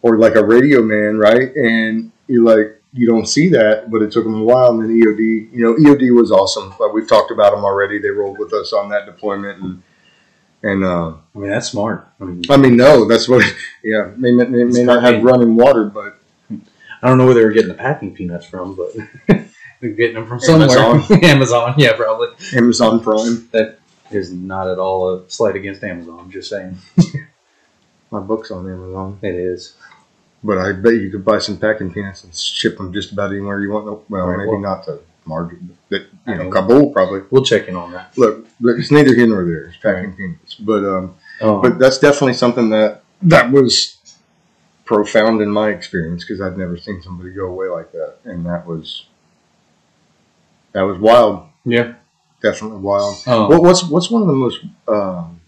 S4: or like a radio man, right? And you're like. You don't see that, but it took them a while. And then EOD, you know, EOD was awesome. But we've talked about them already. They rolled with us on that deployment, and and uh,
S3: I mean, that's smart. I mean,
S4: I mean, no, that's what. *laughs* Yeah, may, may, may not have running water, but
S3: I don't know where they were getting the packing peanuts from, but *laughs* they're getting them from somewhere.
S4: Amazon. *laughs*
S3: Amazon, yeah, probably.
S4: Amazon Prime.
S3: That is not at all a slight against Amazon. I'm just saying *laughs*
S4: My book's on Amazon,
S3: it is.
S4: but I bet you could buy some packing peanuts and ship them just about anywhere you want. Well,
S3: Right,
S4: maybe
S3: well-
S4: not to Marjah, but you
S3: I
S4: know,
S3: mean-
S4: Kabul probably.
S3: We'll check in on that.
S4: Look, look, it's neither here nor there. It's packing peanuts, but um,
S3: Um,
S4: but that's definitely something that that was profound in my experience because I've never seen somebody go away like that, and that was that was wild.
S3: yeah.
S4: Definitely wild.
S3: Um,
S4: What, what's what's one of the most? Um,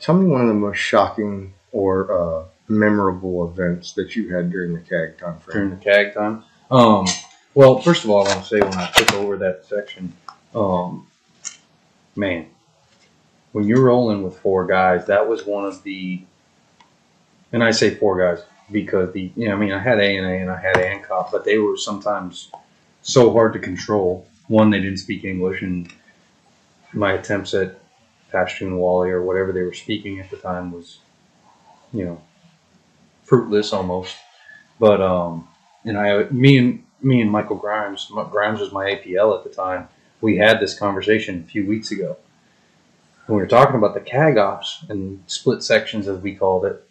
S4: tell me one of the most shocking or uh, memorable events that you had during the CAG time
S3: during the CAG time. Um, well, first of all, I want to say when I took over that section, um, man, when you're rolling with four guys, that was one of the, and I say four guys because the, you know, I mean, I had ANA and I had ANCOP, but they were sometimes so hard to control. One, they didn't speak English, and my attempts at Pashtunwali or whatever they were speaking at the time was, you know, fruitless almost. But um, and I, me and me and Michael Grimes, Grimes was my APL at the time. We had this conversation a few weeks ago. When we were talking about the CAG ops and split sections, as we called it.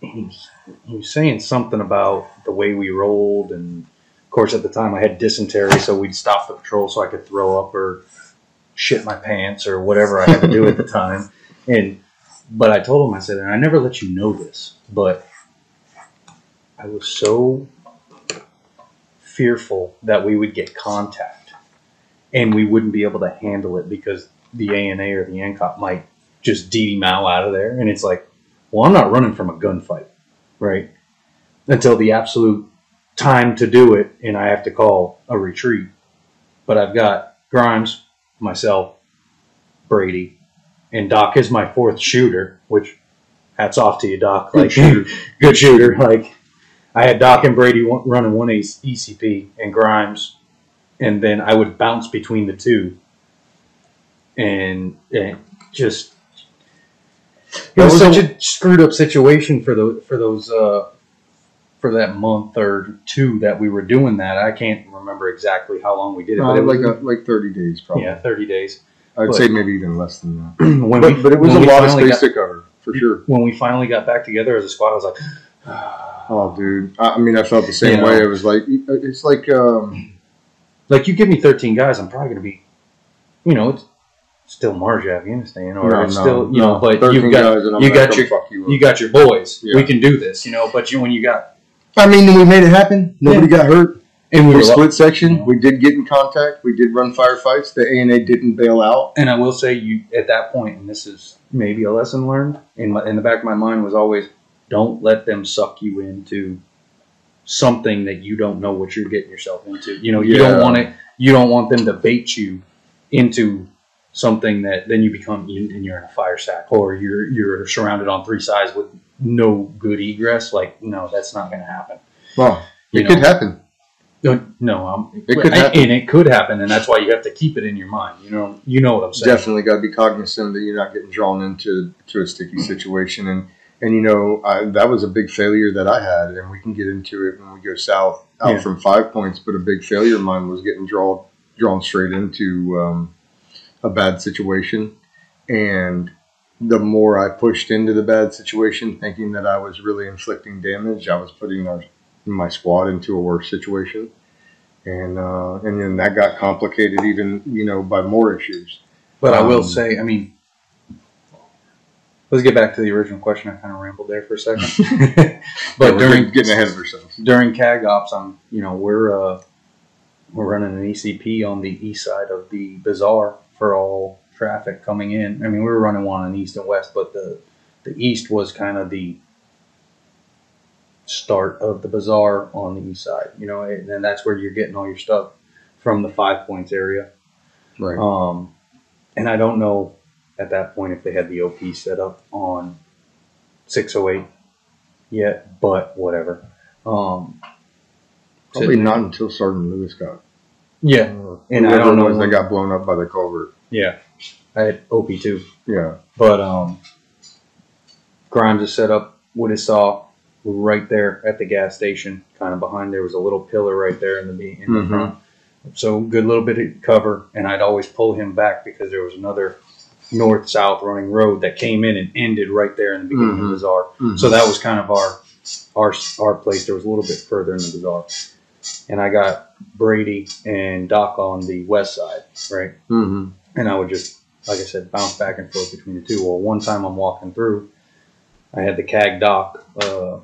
S3: He was, he was saying something about the way we rolled, and of course, at the time I had dysentery, so we'd stop the patrol so I could throw up or shit my pants or whatever I had to do at the time. *laughs* And but I told him, I said, and I never let you know this, but I was so fearful that we would get contact and we wouldn't be able to handle it because the ANA or the ANCOP might just DD Mao out of there. And it's like, well, I'm not running from a gunfight, right? Until the absolute time to do it and I have to call a retreat. But I've got Grimes, myself, Brady, and Doc is my fourth shooter, which hats off to you, Doc.
S4: Good
S3: Like,
S4: shooter. *laughs*
S3: good shooter. Like, I had Doc and Brady running one ECP and Grimes, and then I would bounce between the two. and, and just it was
S4: was
S3: such
S4: a-
S3: screwed up situation for the for those uh, for that month or two that we were doing that. I can't remember exactly how long we did it,
S4: Uh,
S3: but it was
S4: like a, like thirty days probably.
S3: yeah, thirty days.
S4: I'd
S3: but-
S4: say maybe even less than that. *clears throat*
S3: when
S4: But,
S3: we,
S4: but it was a lot of space
S3: got-
S4: to cover for sure.
S3: When we finally got back together as a squad, I was like, *sighs*
S4: Oh, dude. I, mean, I felt the same
S3: You
S4: way.
S3: know.
S4: It was like it's like um,
S3: like you give me thirteen guys, I'm probably gonna be, you know, it's still Marjah Afghanistan, or
S4: no,
S3: it's
S4: no,
S3: still you
S4: no,
S3: know, but you've got
S4: guys and I'm
S3: you got your
S4: you,
S3: you got your boys.
S4: Yeah.
S3: We can do this, you know. But you when you got
S4: I mean, we made it happen. Nobody got hurt.
S3: and we
S4: We
S3: were
S4: split section.
S3: Yeah.
S4: We did get in contact. We did run firefights. The ANA didn't bail out.
S3: And I will say, you at that point, and this is maybe a lesson learned in my, in the back of my mind was always, don't let them suck you into something that you don't know what you're getting yourself into. You know, you don't want it. You don't want them to bait you into something that then you become you- and you're in a fire sack or you're you're surrounded on three sides with no good egress. Like, no, that's not going to happen.
S4: Well, it
S3: know?
S4: could happen.
S3: No, no, um,
S4: It could
S3: and-
S4: happen.
S3: and it could happen, and that's why you have to keep it in your mind. You know, you know what I'm saying.
S4: Definitely got to be cognizant that you're not getting drawn into to a sticky situation. And and you know I, that was a big failure that I had, and we can get into it when we go south out
S3: Yeah.
S4: from five points. But a big failure of mine was getting drawn drawn straight into um, a bad situation, and the more I pushed into the bad situation, thinking that I was really inflicting damage, I was putting our my squad into a worse situation. And uh, and then that got complicated even you know by more issues.
S3: But I will
S4: Um,
S3: say, I mean, let's get back to the original question. I kind of rambled there for a second. *laughs* But
S4: we're
S3: during
S4: getting- getting ahead of ourselves.
S3: during CAG ops, I'm you know we're uh, we're running an ECP on the east side of the bazaar for all traffic coming in. I mean, we were running one on east and west, but the the east was kind of the start of the bazaar on the east side. You know, and then that's where you're getting all your stuff from the Five Points area.
S4: Right.
S3: Um, and I don't know at that point if they had the OP set up on 608 yet, but whatever. Um,
S4: Probably not until Sergeant Lewis got.
S3: Yeah,
S4: or
S3: and I don't know
S4: was that got blown up by the culvert.
S3: yeah. I had OP too,
S4: Yeah.
S3: but um, Grimes is set up with his saw right there at the gas station, kind of behind. There was a little pillar right there in the in the
S4: Mhm.
S3: front, so good little bit of cover. And I'd always pull him back because there was another north south running road that came in and ended right there in the beginning of
S4: Mhm.
S3: the bazaar.
S4: Mhm.
S3: So that was kind of our our our place. There was a little bit further in the bazaar, and I got Brady and Doc on the west side, right?
S4: Mm-hmm.
S3: And I would just, like I said, bounce back and forth between the two. Well, one time I'm walking through, I had the CAG Doc uh,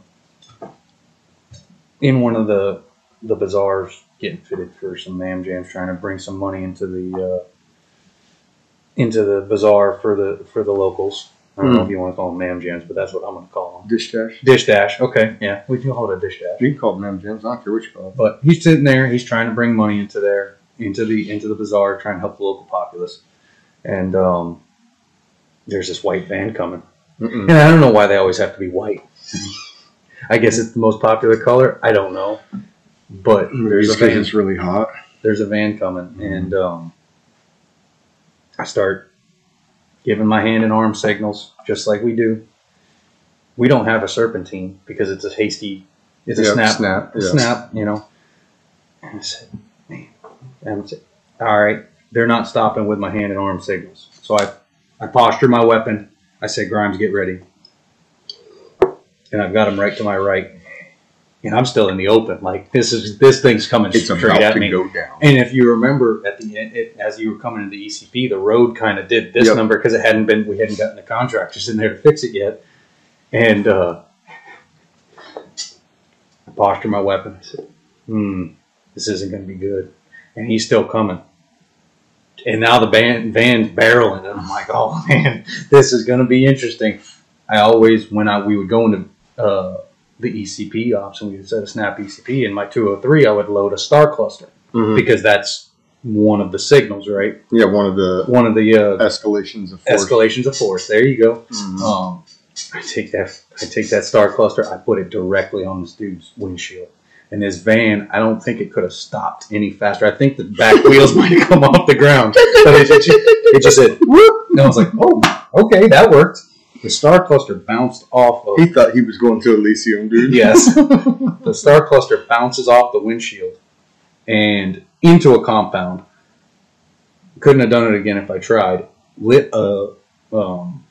S3: in one of the the bazaars getting fitted for some mam jams, trying to bring some money into the uh, into the bazaar for the for the locals. I don't know
S4: Hmm.
S3: if you want to call them mam jams, but that's what I'm going to call them.
S4: Dish dash.
S3: Dish dash. Okay, yeah, we can call it a dish dash.
S4: You can call them gems. I don't care what you call them.
S3: But he's sitting there. He's trying to bring money into there, into the into the bazaar, trying to help the local populace. And um, there's this white van coming,
S4: Mm-mm.
S3: and I don't know why they always have to be white. I guess it's the most popular color. I don't know, but there's a
S4: Just 'cause
S3: van.
S4: it's really hot.
S3: There's a van coming, and um, I start giving my hand and arm signals just like we do. We don't have a serpentine because it's a hasty. It's a
S4: Yep,
S3: snap
S4: Snap.
S3: a
S4: yeah.
S3: snap, you know. And I said, man, and I said, all right, they're not stopping with my hand and arm signals. So I, I posture my weapon. I said, Grimes, get ready. And I've got him right to my right. And I'm still in the open. Like this is this thing's coming
S4: It's
S3: straight
S4: about
S3: at
S4: to
S3: me.
S4: go down.
S3: And if you remember at the end, it, as you were coming into the ECP, the road kind of did this
S4: Yep.
S3: number because it hadn't been, we hadn't gotten the contractors in there to fix it yet. And uh, I posture my weapon. I said, hmm, this isn't going to be good. And he's still coming. And now the van, van's barreling. And I'm like, oh *laughs* man, this is going to be interesting. I always, when I we would go into uh, the ECP option. we set a snap ECP in my 203, I would load a star cluster
S4: Mhm.
S3: because that's one of the signals, right?
S4: Yeah, one of the
S3: One of the uh,
S4: escalations of force.
S3: escalations of force. There you go.
S4: Mhm.
S3: Um, I take that I take that star cluster, I put it directly on this dude's windshield, and his van, I don't think it could have stopped any faster. I think the back *laughs* wheels might have come off the ground, but it, just, it just said whoop, and I was like, oh, okay, that worked. The star cluster bounced off of
S4: He thought he was going to Elysium, dude.
S3: Yes. *laughs* the star cluster bounces off the windshield and into a compound. Couldn't have done it again if I tried. Lit a um,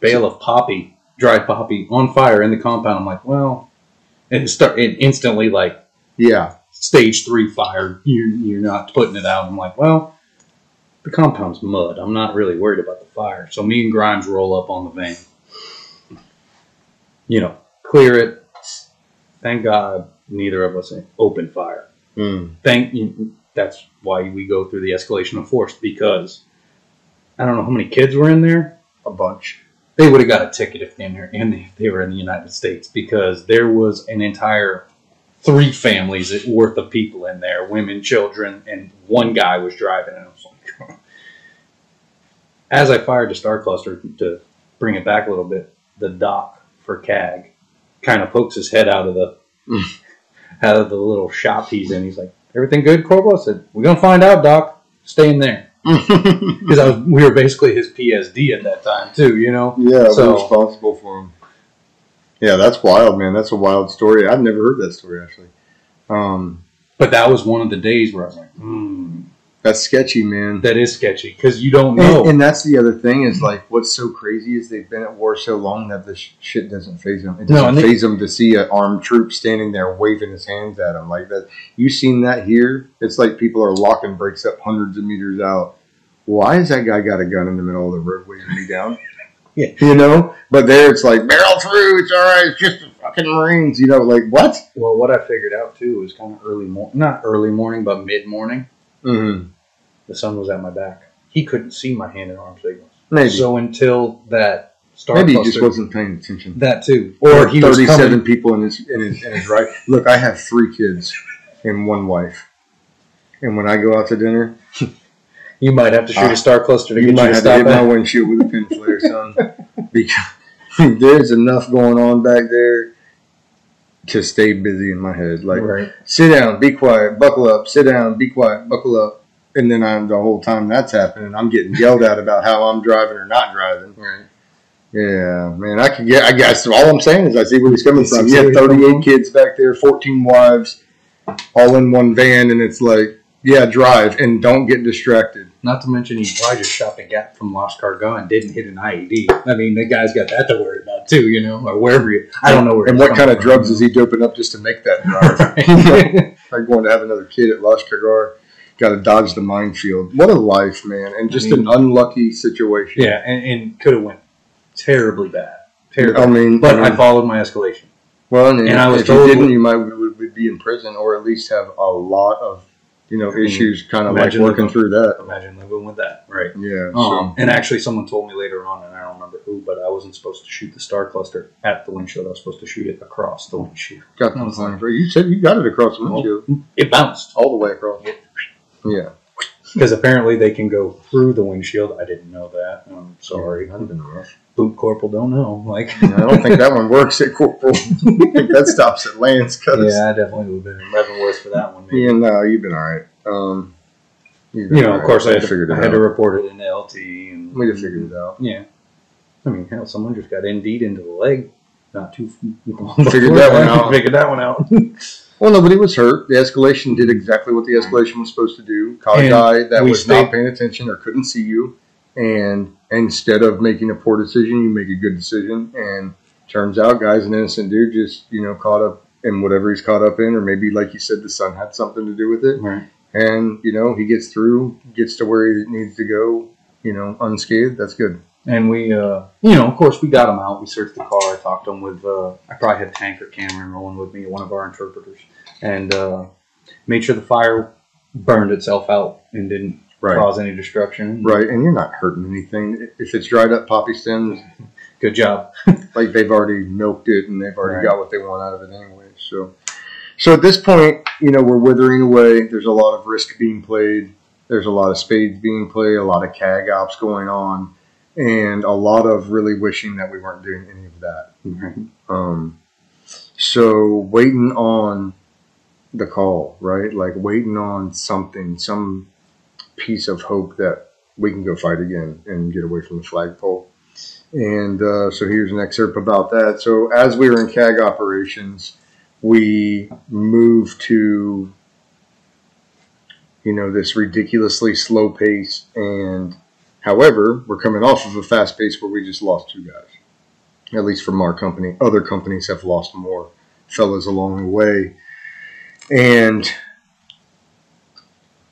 S3: bale of poppy, dried poppy, on fire in the compound. I'm like, well, and it start it instantly like
S4: Yeah.
S3: stage three fire. You you're not putting it out. I'm like, well, the compound's mud. I'm not really worried about the fire. So me and Grimes roll up on the van. You know, clear it. Thank God neither of us opened fire.
S4: Mm.
S3: Thank that's why we go through the escalation of force because I don't know how many kids were in there.
S4: A bunch.
S3: They would have got a ticket if they were in if they were in the United States because there was an entire three families worth of people in there, women, children, and one guy was driving. And I was like, as I fired the star cluster to bring it back a little bit, the doc for CAG kind of pokes his head out of the out of the little shop he's in. He's like, "Everything good, Corporal?" I said, "We're gonna find out, Doc. Stay in there." *laughs* Because we were basically his PSD at that time too, you know.
S4: yeah,
S3: So-
S4: responsible for him. Yeah, that's wild, man. That's a wild story. I've never heard that story actually. Um,
S3: But that was one of the days where I was like, hmm,
S4: that's sketchy, man.
S3: that is sketchy because you don't know.
S4: And, and that's the other thing is like what's so crazy is they've been at war so long that this shit doesn't phase them. It doesn't
S3: and they-
S4: phase them to see an armed troop standing there waving his hands at them like that. You seen that here? It's like people are locking brakes up hundreds of meters out. Why has that guy got a gun in the middle of the road waving me down? *laughs*
S3: Yeah.
S4: you know. But there, it's like barrel through. It's all right. It's just the fucking Marines. You know, like what?
S3: well, what I figured out too was kind of early morning, not early morning, but mid morning.
S4: Mm-hmm.
S3: The sun was at my back. He couldn't see my hand and arm signals.
S4: Maybe.
S3: So until that star
S4: Maybe he
S3: cluster,
S4: just wasn't paying attention.
S3: that too, or he was
S4: thirty-seven
S3: coming.
S4: people in his in his in his right. Look, I have three kids and one wife, and when I go out to dinner, *laughs*
S3: You might have to shoot a star cluster to
S4: you
S3: get you
S4: might
S3: to
S4: have to
S3: stop
S4: hit my windshield with a pin flare, son, *laughs* because *laughs* there's enough going on back there to stay busy in my head. Like,
S3: right.
S4: sit down, be quiet, buckle up, sit down, be quiet, buckle up. And then I'm the whole time that's happening, I'm getting yelled at about how I'm driving or not driving.
S3: Right.
S4: Yeah, man, I could get. I guess all I'm saying is I see where he's coming from.
S3: where
S4: have 38 kids back there, 14 wives, all in one van, and it's like, yeah, drive and don't get distracted.
S3: Not to mention he probably just shot the gap from Lost Cargo and didn't hit an IED. I mean, the guy's got that to worry about too, you know, or wherever you. I don't know where.
S4: And what kind of drugs is he doping up just to make that *laughs* drive? *laughs* Like going to have another kid at Lost Kagar. Got to dodge the minefield. What a life, man, and just
S3: I mean-
S4: an unlucky situation.
S3: yeah, and, and could have went terribly bad. Terribly.
S4: I mean,
S3: but
S4: I
S3: I followed my escalation.
S4: well, and,
S3: and I was
S4: if you didn't, you might would, would be in prison or at least have a lot of, you know, issues kind of like working
S3: living-
S4: through that.
S3: Imagine living with that, right?
S4: Yeah.
S3: Um, and actually, someone told me later on, and I don't remember who, but I wasn't supposed to shoot the star cluster at the windshield. I was supposed to shoot it across the windshield.
S4: got
S3: I
S4: the
S3: was like-
S4: You said you got it across the windshield,
S3: It bounced
S4: all the way across. Yeah.
S3: Because apparently they can go through the windshield. I didn't know that. I'm sorry.
S4: That'd been rough.
S3: Boot corporal don't know. Like,
S4: I don't think that one works at Corporal. *laughs* I think that stops at Lance. Cause
S3: yeah, I definitely would have been eleven worse for that one. Maybe.
S4: Yeah, no, you've been all right. Um,
S3: You know,
S4: all
S3: of course, I had,
S4: figured
S3: to, I had
S4: out.
S3: to report it in LT. And
S4: We'd have figured it out.
S3: Yeah. I mean, hell, someone just got indeed into the leg. Not too
S4: Figured that one *laughs* out.
S3: Figured that one out. *laughs*
S4: Well, nobody was hurt. The escalation did exactly what the escalation was supposed to do. Caught a guy that was
S3: stayed-
S4: not paying attention or couldn't see you, and instead of making a poor decision, you make a good decision. And turns out, guy's an innocent dude, just you know caught up in whatever he's caught up in, or maybe like you said, the sun had something to do with it.
S3: right.
S4: And you know he gets through, gets to where he needs to go, you know, unscathed. That's good.
S3: And we, uh, you know, of course, we got them out. We searched the car. I talked to him with, uh, I probably had Tanker Cameron rolling with me, one of our interpreters, and uh, made sure the fire burned itself out and didn't cause any destruction.
S4: Right, and you're not hurting anything. If it's dried up poppy stems,
S3: Good job. *laughs*
S4: like they've already milked it and they've already
S3: Right.
S4: got what they want out of it anyway. So, so at this point, you know, we're withering away. There's a lot of risk being played. There's a lot of spades being played. A lot of CAG ops going on, and a lot of really wishing that we weren't doing any of that.
S3: Right.
S4: Um, so waiting on the call, right? Like waiting on something, some piece of hope that we can go fight again and get away from the flagpole. And uh, so here's an excerpt about that. So as we were in CAG operations, we moved to, you know, this ridiculously slow pace. And however, we're coming off of a fast pace where we just lost two guys, at least from our company. Other companies have lost more fellas along the way. And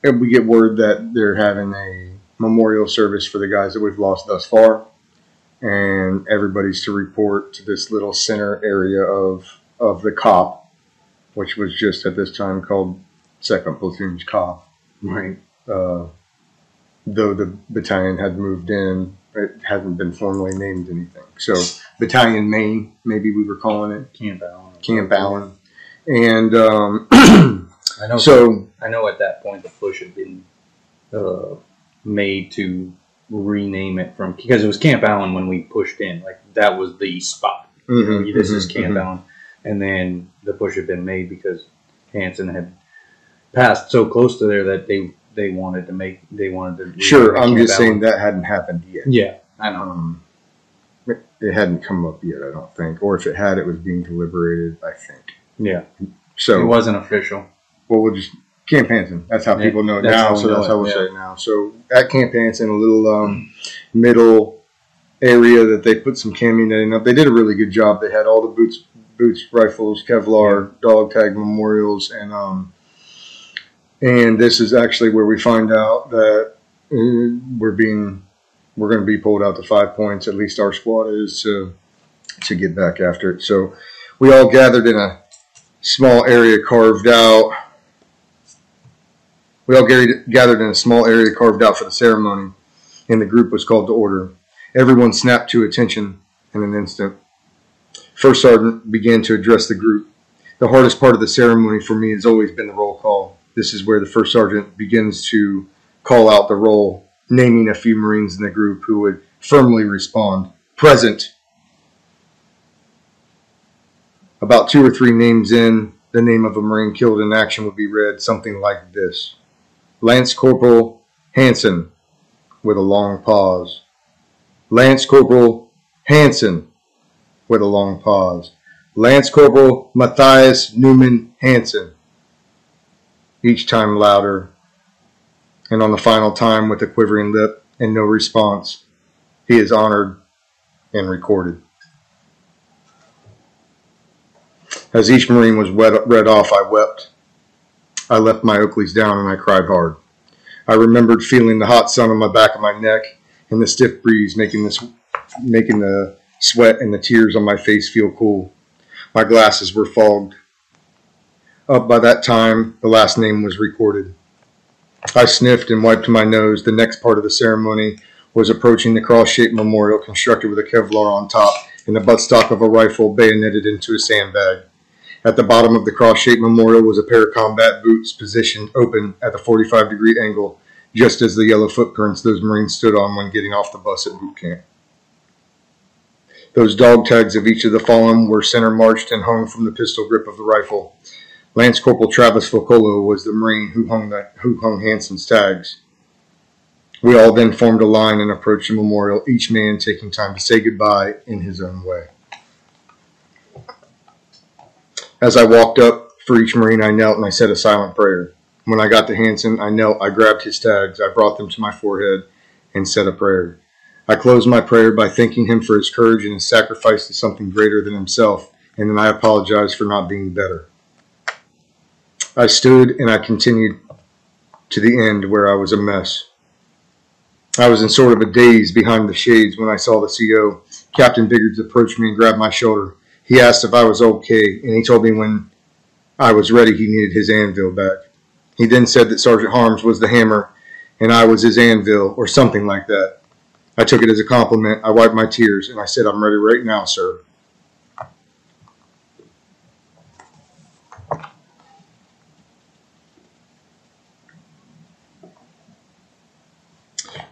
S4: and we get word that they're having a memorial service for the guys that we've lost thus far. And everybody's to report to this little center area of, of the COP, which was just at this time called Second Platoon's COP.
S3: Right.
S4: Uh, though the battalion had moved in, it hadn't been formally named anything. So, Battalion Main, maybe we were calling it,
S3: Camp Allen.
S4: Camp Allen. And um, *clears throat*
S3: I know.
S4: so,
S3: I know at that point the push had been uh, made to rename it from because it was Camp Allen when we pushed in. Like that was the spot. You know,
S4: mhm,
S3: this is
S4: mhm,
S3: Camp
S4: mhm.
S3: Allen, and then the push had been made because Hanson had passed so close to there that they they wanted to make they wanted to.
S4: Sure, I'm just saying
S3: Allen.
S4: that hadn't happened yet.
S3: Yeah, I know.
S4: Um, it, it hadn't come up yet, I don't think. Or if it had, it was being deliberated, I think.
S3: Yeah,
S4: So,
S3: it wasn't official.
S4: well, we'll just Camp Hanson. That's how
S3: Yeah,
S4: people know it
S3: that's
S4: now. So that's how we'll
S3: yeah.
S4: say it now. So at Camp Hanson, a little um, middle area that they put some cami netting up. They did a really good job. They had all the boots, boots, rifles, Kevlar, dog tag memorials, and um, and this is actually where we find out that uh, we're being we're going to be pulled out to five points. At least our squad is to to get back after it. So we all gathered in a small area carved out. We all gathered in a small area carved out for the ceremony, and the group was called to order. Everyone snapped to attention in an instant. First sergeant began to address the group. The hardest part of the ceremony for me has always been the roll call. This is where the first sergeant begins to call out the roll, naming a few Marines in the group who would firmly respond, Present. About two or three names in, the name of a Marine killed in action would be read something like this Lance Corporal Hanson, with a long pause. Lance Corporal Hanson, with a long pause. Lance Corporal Matthias Newman Hanson. Each time louder, and on the final time with a quivering lip and no response, he is honored and recorded. As each Marine was read off, I wept. I left my Oakleys down and I cried hard. I remembered feeling the hot sun on my back of my neck and the stiff breeze making this making the sweat and the tears on my face feel cool. My glasses were fogged. Up by that time, the last name was recorded. I sniffed and wiped my nose. The next part of the ceremony was approaching the cross-shaped memorial constructed with a Kevlar on top and the buttstock of a rifle bayoneted into a sandbag. At the bottom of the cross-shaped memorial was a pair of combat boots positioned open at the 45 degree angle, just as the yellow footprints those Marines stood on when getting off the bus at boot camp. Those dog tags of each of the fallen were center marched and hung from the pistol grip of the rifle. Lance Corporal Travis Focolo was the Marine who hung the, who hung Hanson's tags. We all then formed a line and approached the memorial, each man taking time to say goodbye in his own way. As I walked up for each Marine, I knelt and I said a silent prayer. When I got to Hanson, I knelt, I grabbed his tags, I brought them to my forehead, and said a prayer. I closed my prayer by thanking him for his courage and his sacrifice to something greater than himself, and then I apologized for not being better. I stood and I continued to the end where I was a mess. I was in sort of a daze behind the shades when I saw the CO. Captain Biggers approached me and grabbed my shoulder. He asked if I was okay, and he told me when I was ready he needed his anvil back. He then said that Sergeant Harms was the hammer, and I was his anvil, or something like that. I took it as a compliment. I wiped my tears, and I said, I'm ready right now, sir.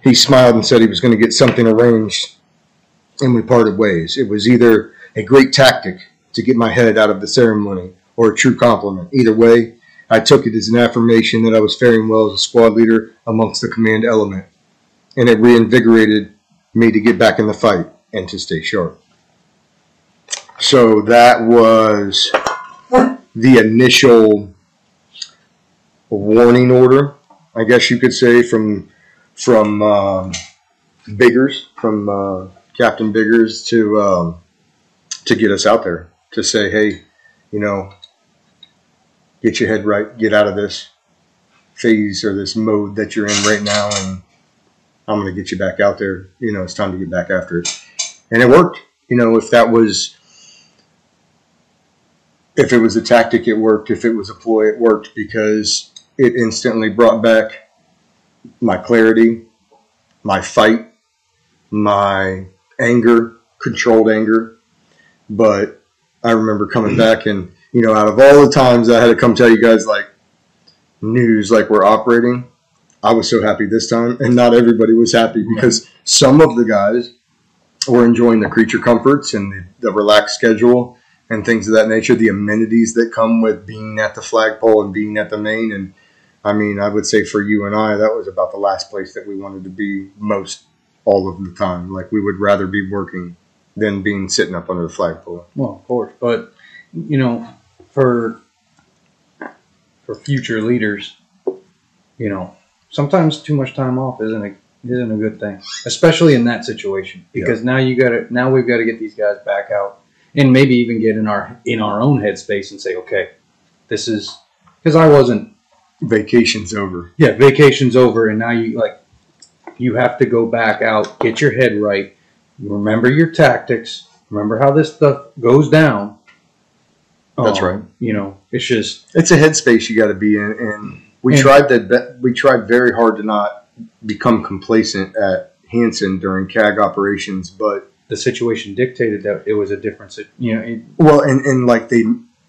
S4: He smiled and said he was going to get something arranged, and we parted ways. It was either a great tactic to get my head out of the ceremony or a true compliment. Either way, I took it as an affirmation that I was faring well as a squad leader amongst the command element, and it reinvigorated me to get back in the fight and to stay sharp. So that was the initial warning order, I guess you could say, from from um, Biggers, from uh, Captain Biggers to um, to get us out there to say, hey, you know, get your head right, get out of this phase or this mode that you're in right now, and I'm going to get you back out there. You know, it's time to get back after it, and it worked. You know, if that was if it was a tactic, it worked. If it was a ploy, it worked because it instantly brought back my clarity, my fight, my anger, controlled anger. But I remember coming *clears throat* back and, you know, out of all the times I had to come tell you guys like news, like we're operating, I was so happy this time. And not everybody was happy because some of the guys were enjoying the creature comforts and the, the relaxed schedule and things of that nature, the amenities that come with being at the flagpole and being at the main. And I mean, I would say for you and I, that was about the last place that we wanted to be most all of the time. Like we would rather be working than being sitting up under the flagpole.
S3: Well, of course, but you know, for for future leaders, you know, sometimes too much time off isn't a isn't a good thing, especially in that situation. Because now you got to now we've got to get these guys back out and maybe even get in our in our own headspace and say, okay, this is because I wasn't.
S4: Vacation's over.
S3: Yeah, vacation's over, and now you like you have to go back out, get your head right, remember your tactics, remember how this stuff goes down.
S4: That's
S3: Um,
S4: right.
S3: You know, it's just
S4: It's a headspace you got to be in, and we
S3: And-
S4: tried that. We tried very hard to not become complacent at Hanson during CAG operations, but
S3: the situation dictated that it was a different. You know, it,
S4: well, and and like they,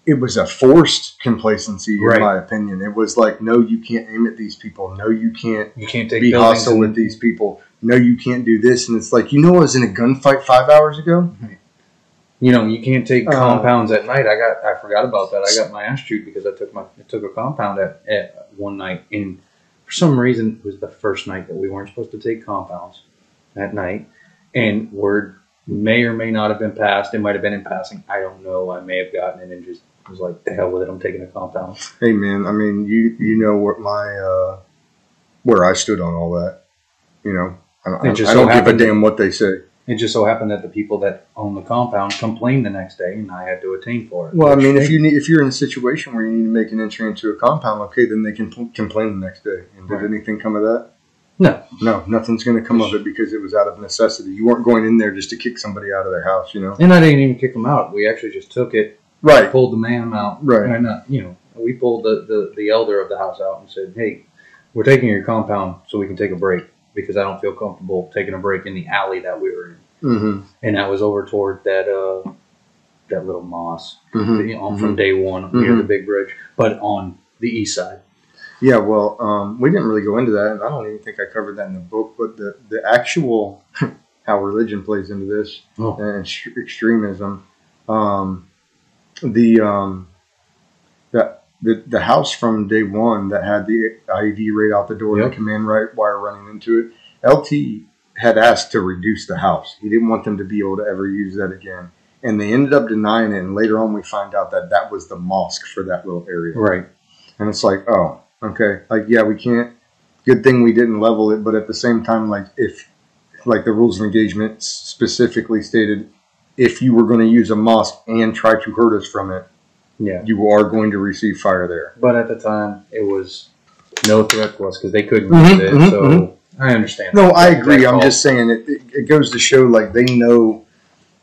S4: it was a forced complacency, in
S3: Right.
S4: my opinion. It was like, no, you can't aim at these people. No, you can't
S3: you can't take
S4: be hostile
S3: and-
S4: with these people. No, you can't do this. And it's like, you know, I was in a gunfight five hours ago.
S3: You know, you can't take
S4: Uh,
S3: compounds at night. I got, I forgot about that. I got my ass chewed because I took my, I took a compound at, at one night, and for some reason, it was the first night that we weren't supposed to take compounds at night, and word may or may not have been passed. It might have been in passing. I don't know. I may have gotten it and just was like, the hell with it. I'm taking a compound.
S4: Hey, man. I mean, you you know what my uh, where I stood on all that. You know, I, I,
S3: just
S4: I
S3: so
S4: don't give a damn what they say.
S3: It just so happened that the people that own the compound complained the next day, and I had to attain for it.
S4: Well, I mean, if you need, if you're in a situation where you need to make an entry into a compound, okay, then they can pl- complain the next day. And did anything come of that?
S3: No.
S4: no, nothing's going to come of it because it was out of necessity. You weren't going in there just to kick somebody out of their house, you know.
S3: and I didn't even kick them out. We actually just took it
S4: Right.
S3: pulled the man out.
S4: Right.
S3: And, uh, you know, we pulled the, the, the elder of the house out and said, hey, we're taking your compound so we can take a break because I don't feel comfortable taking a break in the alley that we were in.
S4: Mm-hmm.
S3: And that was over toward that uh, that little moss
S4: Mm-hmm.
S3: you know, from day one near the big bridge, but on the east side.
S4: Yeah, well, um, we didn't really go into that, I don't even think I covered that in the book. But the the actual *laughs* how religion plays into this
S3: Oh.
S4: and extremism, um, the um, the, the the house from day one that had the IED right out the door,
S3: Yep.
S4: the command right wire running into it. LT had asked to reduce the house. He didn't want them to be able to ever use that again. And they ended up denying it. And later on, we find out that that was the mosque for that little area.
S3: Right.
S4: And it's like, oh, okay. Like, yeah, we can't. Good thing we didn't level it, but at the same time, like, if, like, the rules of engagement specifically stated, if you were going to use a mosque and try to hurt us from it,
S3: Yeah.
S4: you are going to receive fire there.
S3: But at the time, it was no threat to us because they couldn't
S4: Mhm,
S3: use it.
S4: mhm,
S3: so
S4: mhm.
S3: I understand.
S4: No,
S3: that.
S4: I agree. I'm just saying it, it. Goes to show, like, they know.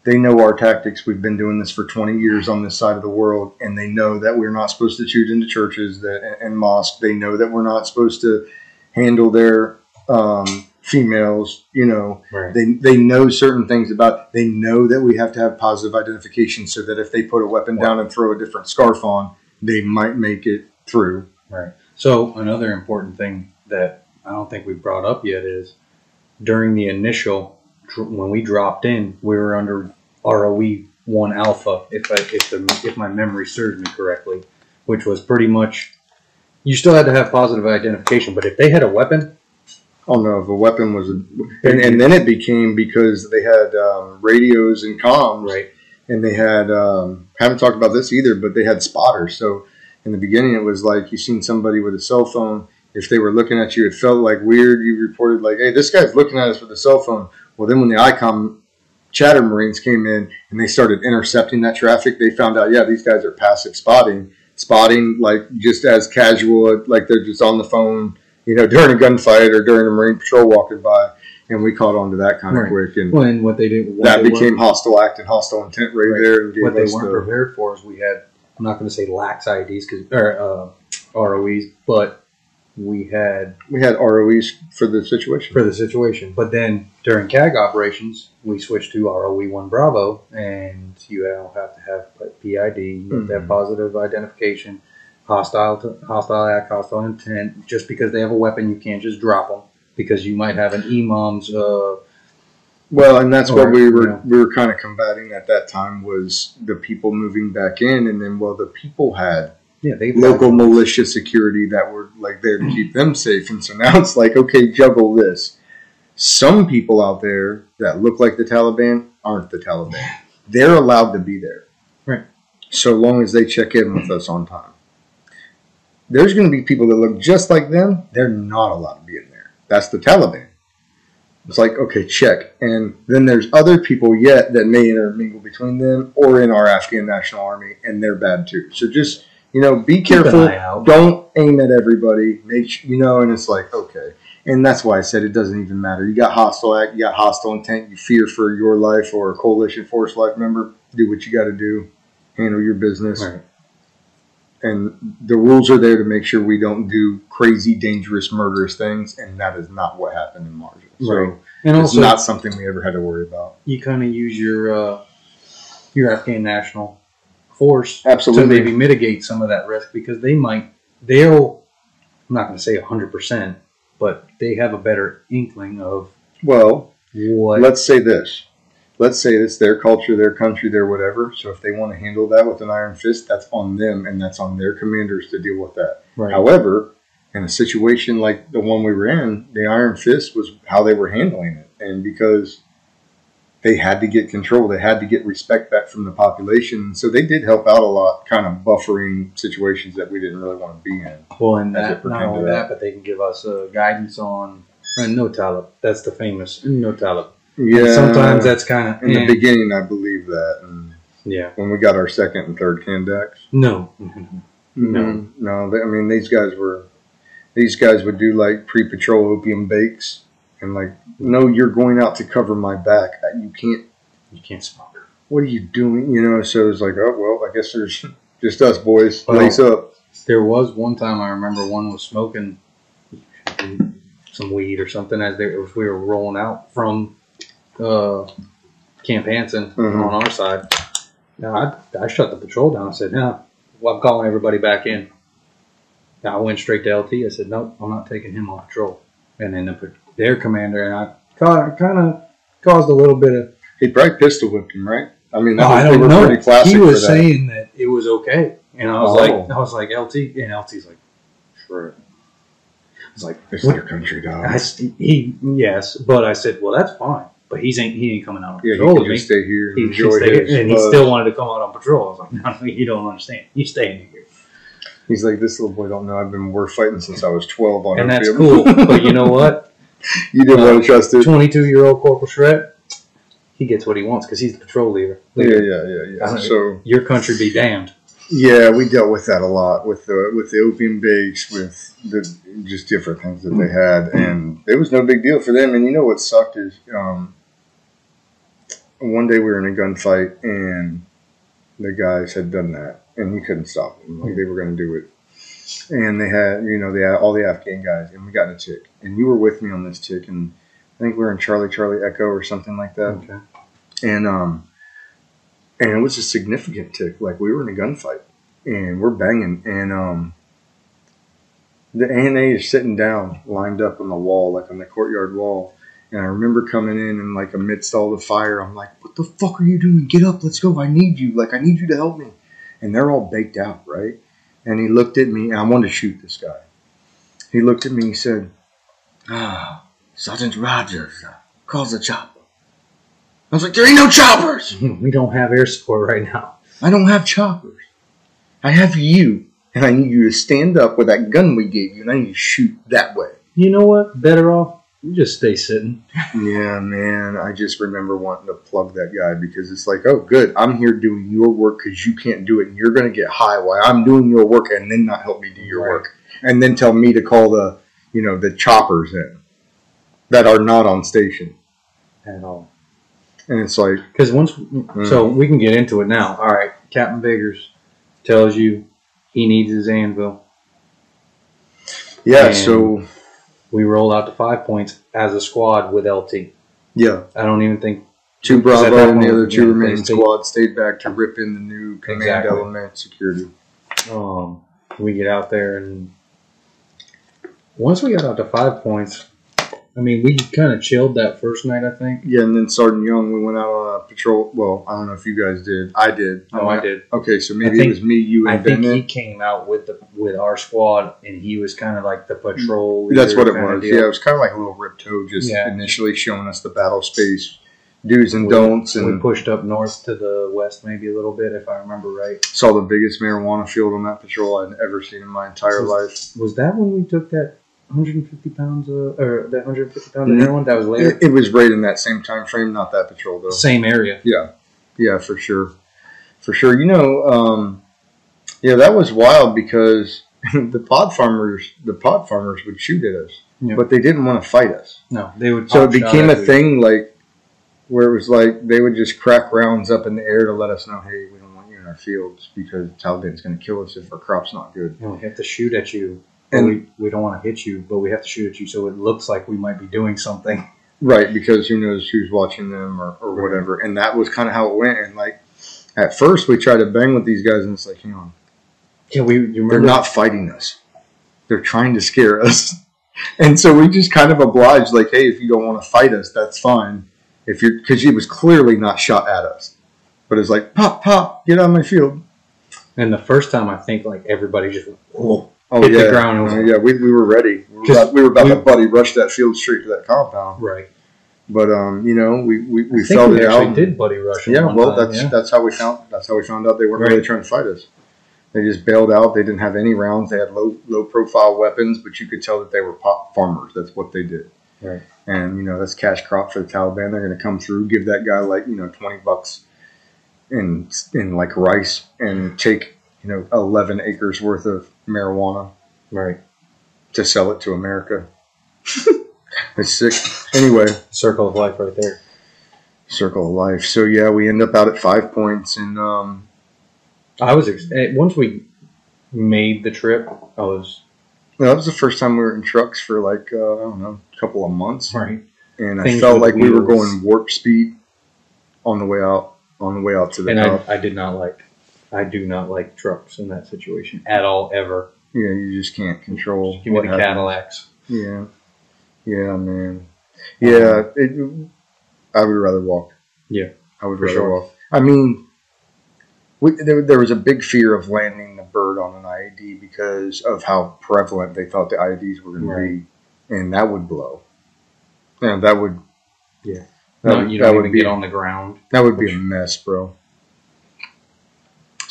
S4: They know our tactics. We've been doing this for 20 years on this side of the world, and they know that we're not supposed to shoot into churches that, and mosques. They know that we're not supposed to handle their um, females. You know,
S3: Right.
S4: they they know certain things about. They know that we have to have positive identification, so that if they put a weapon down and throw a different scarf on, they might make it through.
S3: Right. So another important thing that I don't think we brought up yet is during the initial when we dropped in, we were under ROE one alpha, if I, if the if my memory serves me correctly, which was pretty much You still had to have positive identification, but if they had a weapon,
S4: Oh know if a weapon was, a, and, and then it became because they had um, radios and comms,
S3: right?
S4: and they had um, haven't talked about this either, but they had spotters. So in the beginning, it was like you seen somebody with a cell phone. If they were looking at you, it felt like weird. You reported like, "Hey, this guy's looking at us with a cell phone." Well, then when the ICOM chatter Marines came in and they started intercepting that traffic, they found out, yeah, these guys are passive spotting, spotting like just as casual, like they're just on the phone, you know, during a gunfight or during a Marine patrol walking by, and we caught on to that kind of quick, and
S3: Well, and what they did, what
S4: that
S3: they
S4: became hostile act and hostile intent right,
S3: Right.
S4: there. And
S3: what they weren't
S4: the-
S3: prepared for is we had. I'm not going to say lax IDs because or uh, ROEs, but we had
S4: we had ROEs for the situation.
S3: for the situation. But then during CAG operations, we switched to ROE one Bravo, and you now have to have PID, you have to have
S4: Mhm.
S3: positive identification, hostile to, hostile act, hostile intent. Just because they have a weapon, you can't just drop them because you might have an imam's. Uh,
S4: Well, and that's what we were
S3: yeah.
S4: we were kind of combating at that time was the people moving back in, and then well, the people had
S3: yeah, they
S4: local militia security that were like there to keep them safe, and so now it's like okay, juggle this. Some people out there that look like the Taliban aren't the Taliban. They're allowed to be there,
S3: Right.
S4: So long as they check in with us on time. There's going to be people that look just like them. They're not allowed to be in there. That's the Taliban. It's like, okay, check. And then there's other people yet that may intermingle between them or in our Afghan National Army, and they're bad too. So just, you know, be careful. Don't aim at everybody. Make sure, you know, and it's like, okay. And that's why I said it doesn't even matter. You got hostile act, you got hostile intent, you fear for your life or a coalition force life member, do what you got to do, handle your business
S3: Right.
S4: And the rules are there to make sure we don't do crazy, dangerous, murderous things, and that is not what happened in Marjah. So
S3: Right. And
S4: it's
S3: also,
S4: not something we ever had to worry about.
S3: you kind of use your uh, your Afghan national force
S4: Absolutely.
S3: to maybe mitigate some of that risk because they might they'll I'm not going to say hundred percent, but they have a better inkling of
S4: Well,
S3: what
S4: let's say this. Let's say it's their culture, their country, their whatever. So if they want to handle that with an iron fist, that's on them, and that's on their commanders to deal with that.
S3: right.
S4: However, in a situation like the one we were in, the Iron Fist was how they were handling it. And because they had to get control, they had to get respect back from the population. So they did help out a lot, kind of buffering situations that we didn't really want to be in.
S3: well, and that not only
S4: that.
S3: that, but they can give us uh, guidance on uh, no talib. That's the famous no talib.
S4: Yeah.
S3: Sometimes that's kind of
S4: in the beginning, I believe that. And
S3: yeah.
S4: when we got our second and third Kandaks,
S3: No. No.
S4: Mhm. no, they, I mean these guys were, these guys would do like pre-patrol opium bakes, and like, no, you're going out to cover my back. You can't
S3: You can't smoke.
S4: what are you doing? You know, so it's like, oh well, I guess there's *laughs* just us boys.
S3: Well-
S4: Lace up.
S3: There was one time I remember one was smoking some weed or something as they as we were rolling out from uh, Camp Hanson
S4: Mhm.
S3: on our side. Now I, I shut the patrol down. I said, "No, well, I'm calling everybody back in." Now I went straight to LT. I said, "Nope, I'm not taking him off patrol." And then the, their commander and I kind of caused a little bit of
S4: He probably pistol whipped him, right? I mean, that
S3: Oh,
S4: was,
S3: I
S4: they
S3: don't
S4: were
S3: know. He was
S4: that.
S3: saying that it was okay, and I was
S4: Oh.
S3: like, I was like, LT, and LT's like, sure. I was like,
S4: It's
S3: what?
S4: their country, dog.
S3: I, he yes, but I said, well, that's fine, but he's ain't he ain't coming out on
S4: yeah, he
S3: patrol me.
S4: just stay here
S3: He, he
S4: enjoy
S3: stayed-
S4: his
S3: and he
S4: buzz.
S3: still wanted to come out on patrol. I was like, *laughs* no, you don't understand. You stay in here,
S4: He's like, this little boy don't know I've been war fighting since I was 12 on
S3: and that's
S4: field."
S3: cool. *laughs* but you know what?
S4: you didn't
S3: Uh,
S4: want to trust it.
S3: Twenty-two year old Corporal Shred, he gets what he wants because he's the patrol leader.
S4: Yeah, yeah, yeah, yeah.
S3: Uh,
S4: So
S3: Your country be damned.
S4: Yeah, we dealt with that a lot with the with the opium bakes, with the just different things that they had, and it was no big deal for them. And you know what sucked is, um, one day we were in a gunfight and the guys had done that, and he couldn't stop them. Like they were going to do it, and they had you know they had all the Afghan guys, and we got a tick, and you were with me on this tick, and I think we were in Charlie Charlie Echo or something like that
S3: Okay.
S4: and um and it was a significant tick. Like we were in a gunfight and we're banging and um the ANA is sitting down lined up on the wall like on the courtyard wall. And I remember coming in and like amidst all the fire I'm like what the fuck are you doing? Get up. Let's go. I need you. Like I need you to help me. And they're all baked out right? And he looked at me, and I wanted to shoot this guy. He looked at me, he said, "Ah, Sergeant Rogers, uh, calls the chopper." I was like, "There ain't no choppers. *laughs*
S3: we don't have air support right now.
S4: I don't have choppers. I have you, and I need you to stand up with that gun we gave you, and I need you to shoot that way."
S3: You know what? Better off you just stay sitting. *laughs*
S4: Yeah, man. I just remember wanting to plug that guy because it's like, oh, good. I'm here doing your work because you can't do it, and you're going to get high while I'm doing your work, and then not help me do your
S3: Right.
S4: work, and then tell me to call the, you know, the choppers in that are not on station,
S3: At all.
S4: And it's like,
S3: Because once, so we can get into it now. All right, Captain Biggers tells you he needs his anvil.
S4: yeah.
S3: And-
S4: So
S3: We roll out to five points as a squad with LT.
S4: yeah,
S3: I don't even think
S4: two Bravo and the other two remaining squad stayed back to rip in the new command
S3: Exactly.
S4: element security.
S3: um, we get out there and once we got out to five points, I mean, we kind of chilled that first night. I think.
S4: Yeah, and then Sergeant Young, we went out on a patrol. Well, I don't know if you guys did. I did.
S3: No, I oh, did.
S4: Okay, so maybe
S3: think-
S4: it was me, you, and
S3: I
S4: and
S3: think he came out with the with our squad, and he was kind of like the patrol.
S4: Mm.
S3: That's
S4: what it was.
S3: deal.
S4: Yeah, it was kind of like a little rip toe, just
S3: Yeah.
S4: initially showing us the battle space do's and
S3: We-
S4: don'ts,
S3: we
S4: and
S3: pushed up north to the west, maybe a little bit, if I remember right.
S4: saw the biggest marijuana field on that patrol I'd ever seen in my entire life.
S3: Was that when we took that 150 pounds of, or that 150 pounds of
S4: Mhm.
S3: heroin? That was later.
S4: It, it was right in that same time frame, not that patrol though.
S3: Same area.
S4: Yeah, yeah, for sure, for sure. You know, um, yeah, that was wild because *laughs* the pod farmers, the pod farmers would shoot at us,
S3: Yeah.
S4: but they didn't want to fight us.
S3: No, they would.
S4: So it became a
S3: at you.
S4: thing like where it was like they would just crack rounds up in the air to let us know, hey, we don't want you in our fields because Taliban's going to kill us if our crop's not good.
S3: And we have to shoot at you.
S4: And-
S3: we, we don't want to hit you, but we have to shoot at you so it looks like we might be doing something.
S4: Right, because who knows who's watching them or, or whatever. And that was kind of how it went. And like at first we tried to bang with these guys and it's like, hang on,
S3: Yeah, we. You
S4: they're not fighting us. They're trying to scare us. *laughs* And so we just kind of obliged, like, hey, if you don't want to fight us, that's fine. If you're, because he was clearly not shot at us, but it's like, pop, pop, get out of my field.
S3: And the first time, I think like everybody just went, whoa.
S4: Oh
S3: Hit the
S4: yeah,
S3: ground, it was-
S4: Oh, yeah. We, we were ready. We were about, we were about
S3: we-
S4: to buddy rush that field straight to that compound.
S3: Right.
S4: But um, you know, we we, we felt
S3: we
S4: it
S3: actually
S4: out.
S3: did buddy rush?
S4: Yeah, well,
S3: time,
S4: that's
S3: yeah.
S4: that's how we found that's how we found out they weren't
S3: Right.
S4: really trying to fight us. They just bailed out. They didn't have any rounds. They had low low profile weapons, but you could tell that they were pop farmers. That's what they did.
S3: Right.
S4: And you know that's cash crop for the Taliban. They're going to come through, give that guy like you know twenty bucks in in like rice, and take you know eleven acres worth of marijuana
S3: right.
S4: to sell it to America. *laughs* it's sick. Anyway,
S3: Circle of life right there.
S4: circle of life. So yeah, we end up out at five points, and um,
S3: I was ex- eh, once we made the trip. I was
S4: well, that was the first time we were in trucks for like uh, I don't know, a couple of months,
S3: right.
S4: and I
S3: Things
S4: felt
S3: with
S4: like we were
S3: wheels.
S4: going warp speed on the way out. On the way out to the
S3: And
S4: top.
S3: I, I did not like. I do not like trucks in that situation at all ever.
S4: yeah, you just can't control
S3: Give me the
S4: happens.
S3: Cadillacs.
S4: Yeah, yeah, man. Yeah, it, I would rather walk.
S3: Yeah,
S4: I would rather
S3: sure.
S4: walk. I mean, we, there, there was a big fear of landing the bird on an IED because of how prevalent they thought the IEDs were going
S3: Right.
S4: to be, and that would blow. And that would,
S3: Yeah.
S4: that,
S3: no,
S4: would,
S3: you don't
S4: would
S3: even
S4: be
S3: get on the ground.
S4: that would be a mess, bro.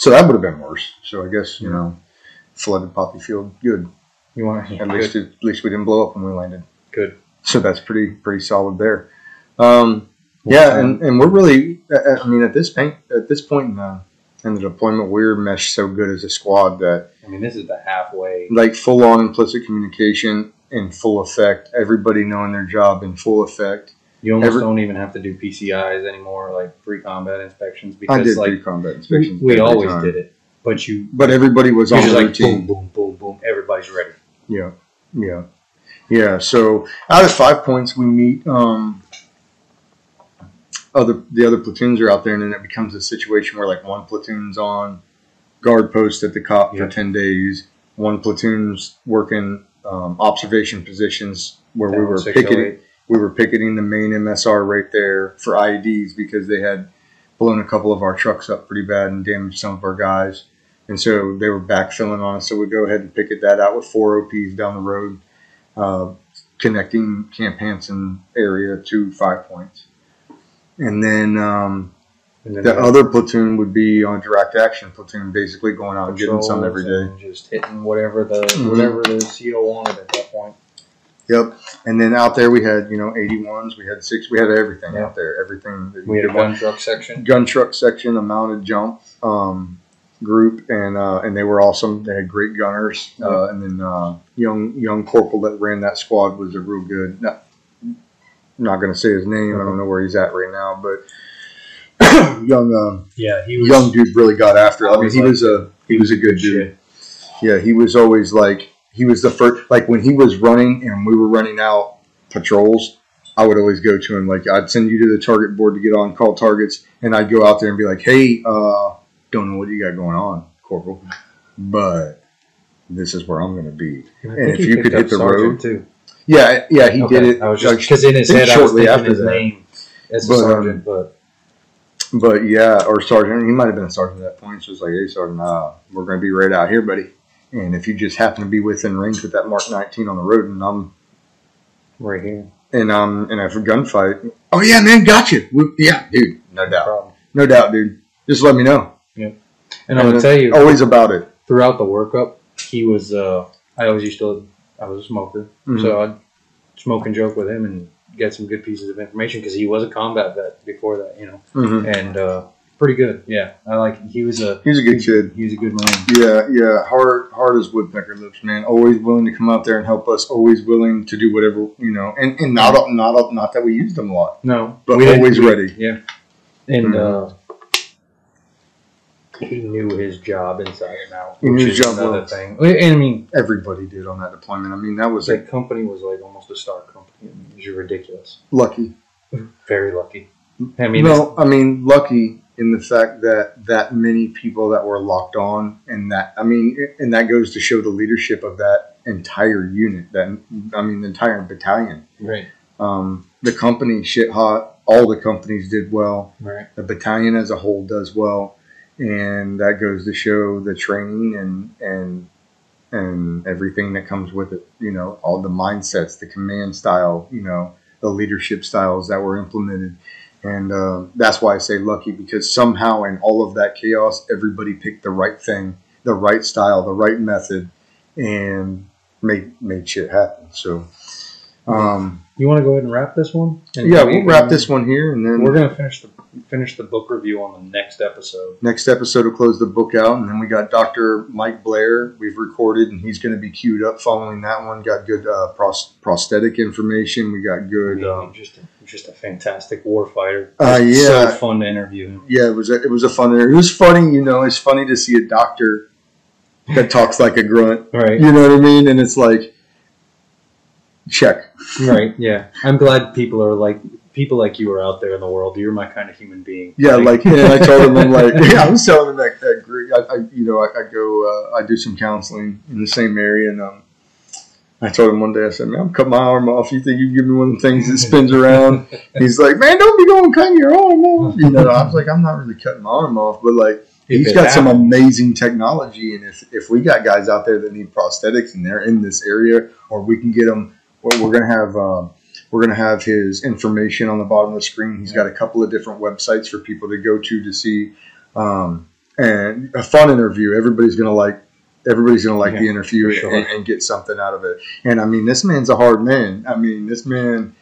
S4: So that would have been worse. So I guess you know, flooded poppy field, good.
S3: You want to?
S4: At least it, at least we didn't blow up when we landed.
S3: Good.
S4: So that's pretty pretty solid there. Um, yeah, and, and we're really. I I mean, at this point, at this point in the in the deployment, we're meshed so good as a squad that
S3: I mean, this is the halfway.
S4: like full on implicit communication in full effect. Everybody knowing their job in full effect.
S3: You almost
S4: Every-
S3: don't even have to do PCIs anymore, like pre-combat inspections,
S4: I
S3: because
S4: did
S3: like
S4: pre-combat
S3: we,
S4: inspections.
S3: we
S4: every
S3: always
S4: time.
S3: did it. But you,
S4: but everybody was on the
S3: like
S4: routine.
S3: boom, boom, boom, boom. Everybody's ready.
S4: Yeah, yeah, yeah. So out of five points, we meet um, other the other platoons are out there, and then it becomes a situation where like one platoon's on guard post at the cop
S3: Yeah.
S4: for ten days, one platoon's working um, observation positions where we were picketing. We were picketing the main MSR right there for IEDs because they had blown a couple of our trucks up pretty bad and damaged some of our guys. and so they were backfilling on us. So we go ahead and picket that out with four OPs down the road, uh, connecting Camp Hanson area to Five Points, and then um,
S3: And then
S4: the other platoon would be on direct action platoon, basically going out and getting some every day.
S3: and Just hitting whatever the
S4: Mhm.
S3: whatever the CO wanted at that point.
S4: Yep. And then out there we had, you know, 81s, we had six, we had everything
S3: Yeah.
S4: out there, everything.
S3: We had a gun truck section.
S4: gun truck section, a mounted jump um, group, and uh, and they were awesome. They had great gunners, uh, and then uh, young young corporal that ran that squad was a real good. Not, not going to say his name. I don't know where he's at right now, but *coughs* young um,
S3: Yeah, he was
S4: young dude really got after. it. I mean, he
S3: like-
S4: was a he was a good dude.
S3: shit.
S4: Yeah, he was always like he was the first. Like when he was running and we were running out patrols, I would always go to him. Like I'd send you to the target board to get on call targets, and I'd go out there and be like, "Hey, uh, don't know what you got going on, Corporal, but this is where I'm going to be."
S3: And
S4: And if you could hit the
S3: sergeant,
S4: road-
S3: too.
S4: Yeah, yeah, he
S3: Okay,
S4: did it.
S3: I was just because in his head I was thinking
S4: after
S3: his
S4: that.
S3: name as a
S4: But, um,
S3: sergeant, but
S4: But yeah, or sergeant, he might have been a sergeant at that point. So it's like, hey, sergeant, uh, we're going to be right out here, buddy. And if you just happen to be within range with that Mark 19 on the road, and I'm
S3: right here,
S4: and um and a gunfight, oh yeah, man, gotcha. We, yeah, dude, no doubt,
S3: problem.
S4: no doubt, dude. Just let me know.
S3: Yeah, And I'm gonna tell you,
S4: always about it.
S3: throughout the workup, he was. Uh, I always used to. I was a smoker,
S4: Mhm.
S3: so I'd smoke and joke with him and get some good pieces of information because he was a combat vet before that, you know,
S4: hmm
S3: and uh, pretty good. Yeah, I like. He was a.
S4: He's a good kid.
S3: He was a good marine.
S4: Yeah, yeah, hard, hard as woodpecker lips, man. Always willing to come out there and help us. Always willing to do whatever you know, and and not not not that we used them a lot,
S3: No,
S4: but
S3: we
S4: always
S3: we-
S4: ready.
S3: Yeah, and
S4: Mhm.
S3: uh, he knew his job inside and out.
S4: He knew
S3: which
S4: his
S3: is
S4: job
S3: another
S4: well.
S3: thing. And I mean,
S4: Everybody did on that deployment. I mean, that was
S3: the
S4: like
S3: company was like almost a star company. I mean, it was ridiculous.
S4: lucky.
S3: Very lucky. I mean,
S4: no, I mean lucky in the fact that that many people that were locked on, and that I mean, and that goes to show the leadership of that entire unit. That I mean, the entire battalion.
S3: right,
S4: Um, the company shit hot. All the companies did well.
S3: right.
S4: The battalion as a whole does well, and that goes to show the training and and and everything that comes with it. You know, all the mindsets, the command style. You know, the leadership styles that were implemented. And uh, that's why I say lucky because somehow in all of that chaos, everybody picked the right thing, the right style, the right method, and made made shit happen. So, um,
S3: You want to go ahead and wrap this one? And
S4: yeah,
S3: we-
S4: we'll wrap this one here, and then
S3: We're gonna finish the finish the book review on the next episode.
S4: next episode will close the book out, and then we got Dr. Mike Blair. We've recorded, and he's going to be queued up following that one. Got good uh, pros- prosthetic information. We got good. Um,
S3: a, just a fantastic war fighter.
S4: Uh, yeah.
S3: so fun to interview him.
S4: yeah, it was a, it was a fun. It was funny, you know. It's funny to see a doctor that talks like a grunt.
S3: Right,
S4: You know what I mean? And it's like, check.
S3: right, yeah. I'm glad people are like people like you are out there in the world. You're my kind of human being.
S4: Yeah, like and I told him, I'm like, *laughs* yeah, I was telling him that, that group, I, I, you know, I, I go, uh, I do some counseling in the same area, and um, I told him one day, I said, man, I'm cutting my arm off. You think you can give me one of the things that spins around? *laughs* He's like, man, don't be going cutting your arm off. You know, I was like, I'm not really cutting my arm off, but like, he's got some amazing technology, and if if we got guys out there that need prosthetics and they're in this area, or we can get them, well, we're gonna have. Um, we're going to have his information on the bottom of the screen. He's got a couple of different websites for people to go to to see, um, and a fun interview. Everybody's going to like. Everybody's going to like
S3: Yeah,
S4: the interview
S3: sure.
S4: and, and get something out of it. And I mean, this man's a hard man. I mean, this man,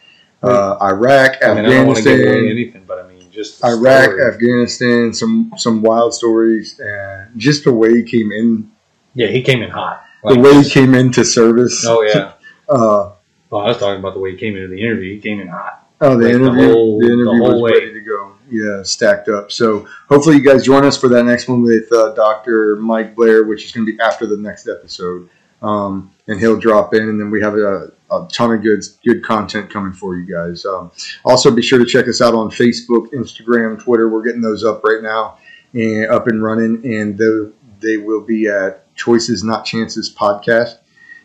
S4: uh, Iraq,
S3: I mean, I don't give away
S4: Afghanistan,
S3: anything, but I mean, just
S4: Iraq,
S3: story.
S4: Afghanistan, some some wild stories, and just the way he came in,
S3: Yeah, he came in hot.
S4: the way he came into service.
S3: Oh yeah. *laughs*
S4: Uh,
S3: Well, I was talking about the way he came into the interview. He came in hot.
S4: Oh, the
S3: Like
S4: interview, the,
S3: whole- the
S4: interview
S3: whole
S4: was
S3: way.
S4: ready to go. Yeah, stacked up. So hopefully you guys join us for that next one with uh, Dr. Mike Blair, which is going to be after the next episode. Um, and he'll drop in, and then we have a, a ton of good good content coming for you guys. Um, also, be sure to check us out on Facebook, Instagram, Twitter. We're getting those up right now and up and running, and they, they will be at Choices Not Chances podcast.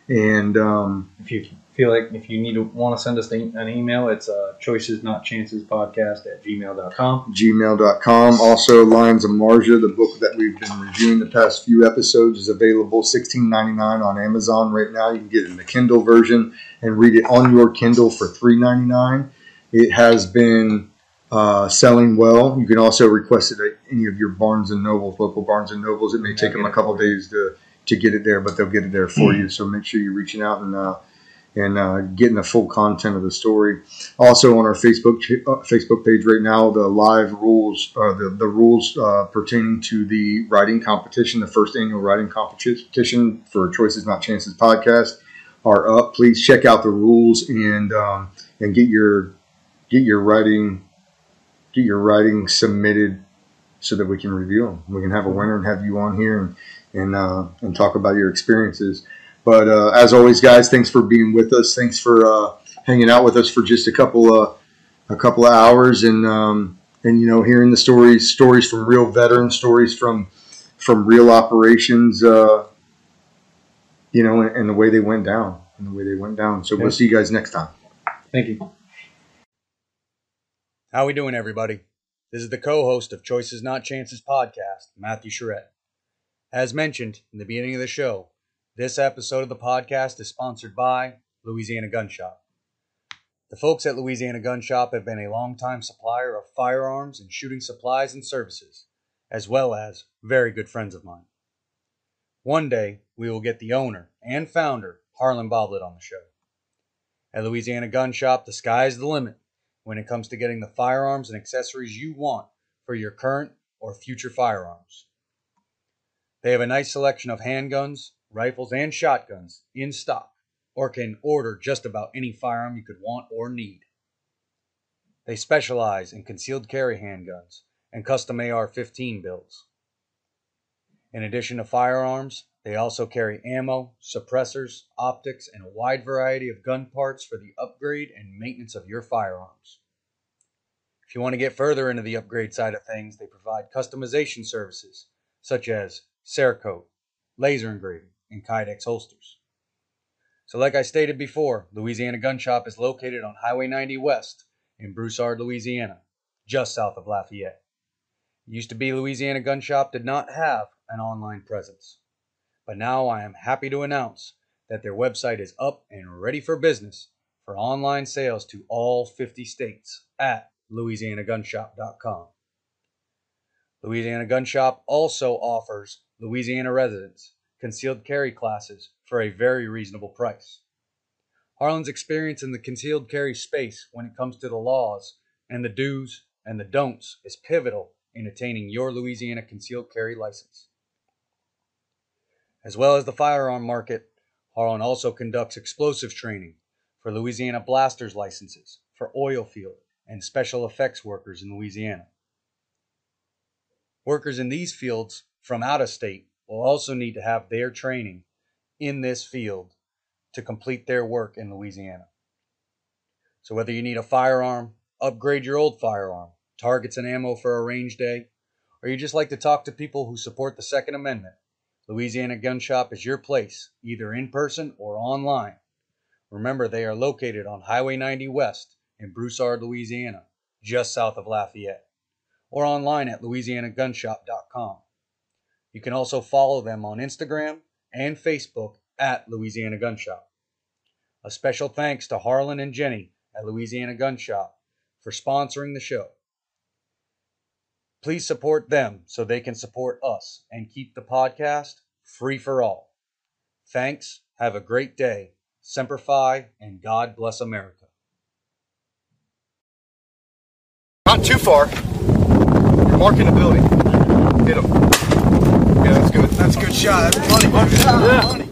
S4: And um,
S3: If you
S5: feel like if you need to want to send us an email, it's uh, choices not chances podcast at gmail.com.
S4: gmail.com. Also, Lions of Marjah, the book that we've been reviewing the past few episodes, is available $16.99 on Amazon right now. You can get it in the Kindle version and read it on your Kindle for $3.99. It has been uh, selling well. You can also request it at any of your Barnes and Nobles, local Barnes and Nobles. It may take them a couple days to, to get it there, but they'll get it there for you. So make sure you're reaching out and uh, and uh, getting the full content of the story. Also on our Facebook uh, Facebook page right now, the live rules, uh, the the rules uh, pertaining to the writing competition, the first annual writing competition for Choices Not Chances podcast, are up. Please check out the rules and um, and get your get your writing get your writing submitted so that we can review them. We can have a winner and have you on here and and uh, and talk about your experiences. But uh, as always, guys, thanks for being with us. Thanks for uh, hanging out with us for just a couple of a couple of hours, and um, and you know, hearing the stories stories from real veterans, stories from from real operations. Uh, you know, and, and the way they went down, and the way they went down. So we'll see you guys next time.
S5: Thank you.
S3: How we doing, everybody? This is the co-host of Choices Not Chances podcast, Matthew Charette. As mentioned in the beginning of the show, this episode of the podcast is sponsored by Louisiana Gun Shop. The folks at Louisiana Gun Shop have been a longtime supplier of firearms and shooting supplies and services, as well as very good friends of mine. One day, we will get the owner and founder, Harlan Boblet, on the show. At Louisiana Gun Shop, the sky's the limit when it comes to getting the firearms and accessories you want for your current or future firearms. They have a nice selection of handguns, rifles, and shotguns in stock, or can order just about any firearm you could want or need. They specialize in concealed carry handguns and custom AR 15 builds. In addition to firearms, they also carry ammo, suppressors, optics, and a wide variety of gun parts for the upgrade and maintenance of your firearms. If you want to get further into the upgrade side of things, they provide customization services such as Cerakote, laser engraving, and Kydex holsters. So, like I stated before, Louisiana Gun Shop is located on Highway 90 West in Broussard, Louisiana, just south of Lafayette. It used to be Louisiana Gun Shop did not have an online presence, but now I am happy to announce that their website is up and ready for business for online sales to all 50 states at louisianagunshop.com. Louisiana Gun Shop also offers Louisiana residents concealed carry classes for a very reasonable price. Harlan's experience in the concealed carry space when it comes to the laws and the do's and the don'ts is pivotal in attaining your Louisiana concealed carry license. As well as the firearm market, Harlan also conducts explosives training for Louisiana blasters licenses for oil field and special effects workers in Louisiana. Workers in these fields from out of state will also need to have their training in this field to complete their work in Louisiana. So, whether you need a firearm, upgrade your old firearm, targets and ammo for a range day, or you just like to talk to people who support the Second Amendment, Louisiana Gun Shop is your place, either in person or online. Remember, they are located on Highway 90 West in Broussard, Louisiana, just south of Lafayette, or online at louisianagunshop.com. You can also follow them on Instagram and Facebook at Louisiana Gun Shop. A special thanks to Harlan and Jenny at Louisiana Gun Shop for sponsoring the show. Please support them so they can support us and keep the podcast free for all. Thanks. Have a great day. Semper Fi and God bless America.
S1: Not too far. You're marking the building. Hit him. Yeah, that's good. That's a good shot. That's money, money. money.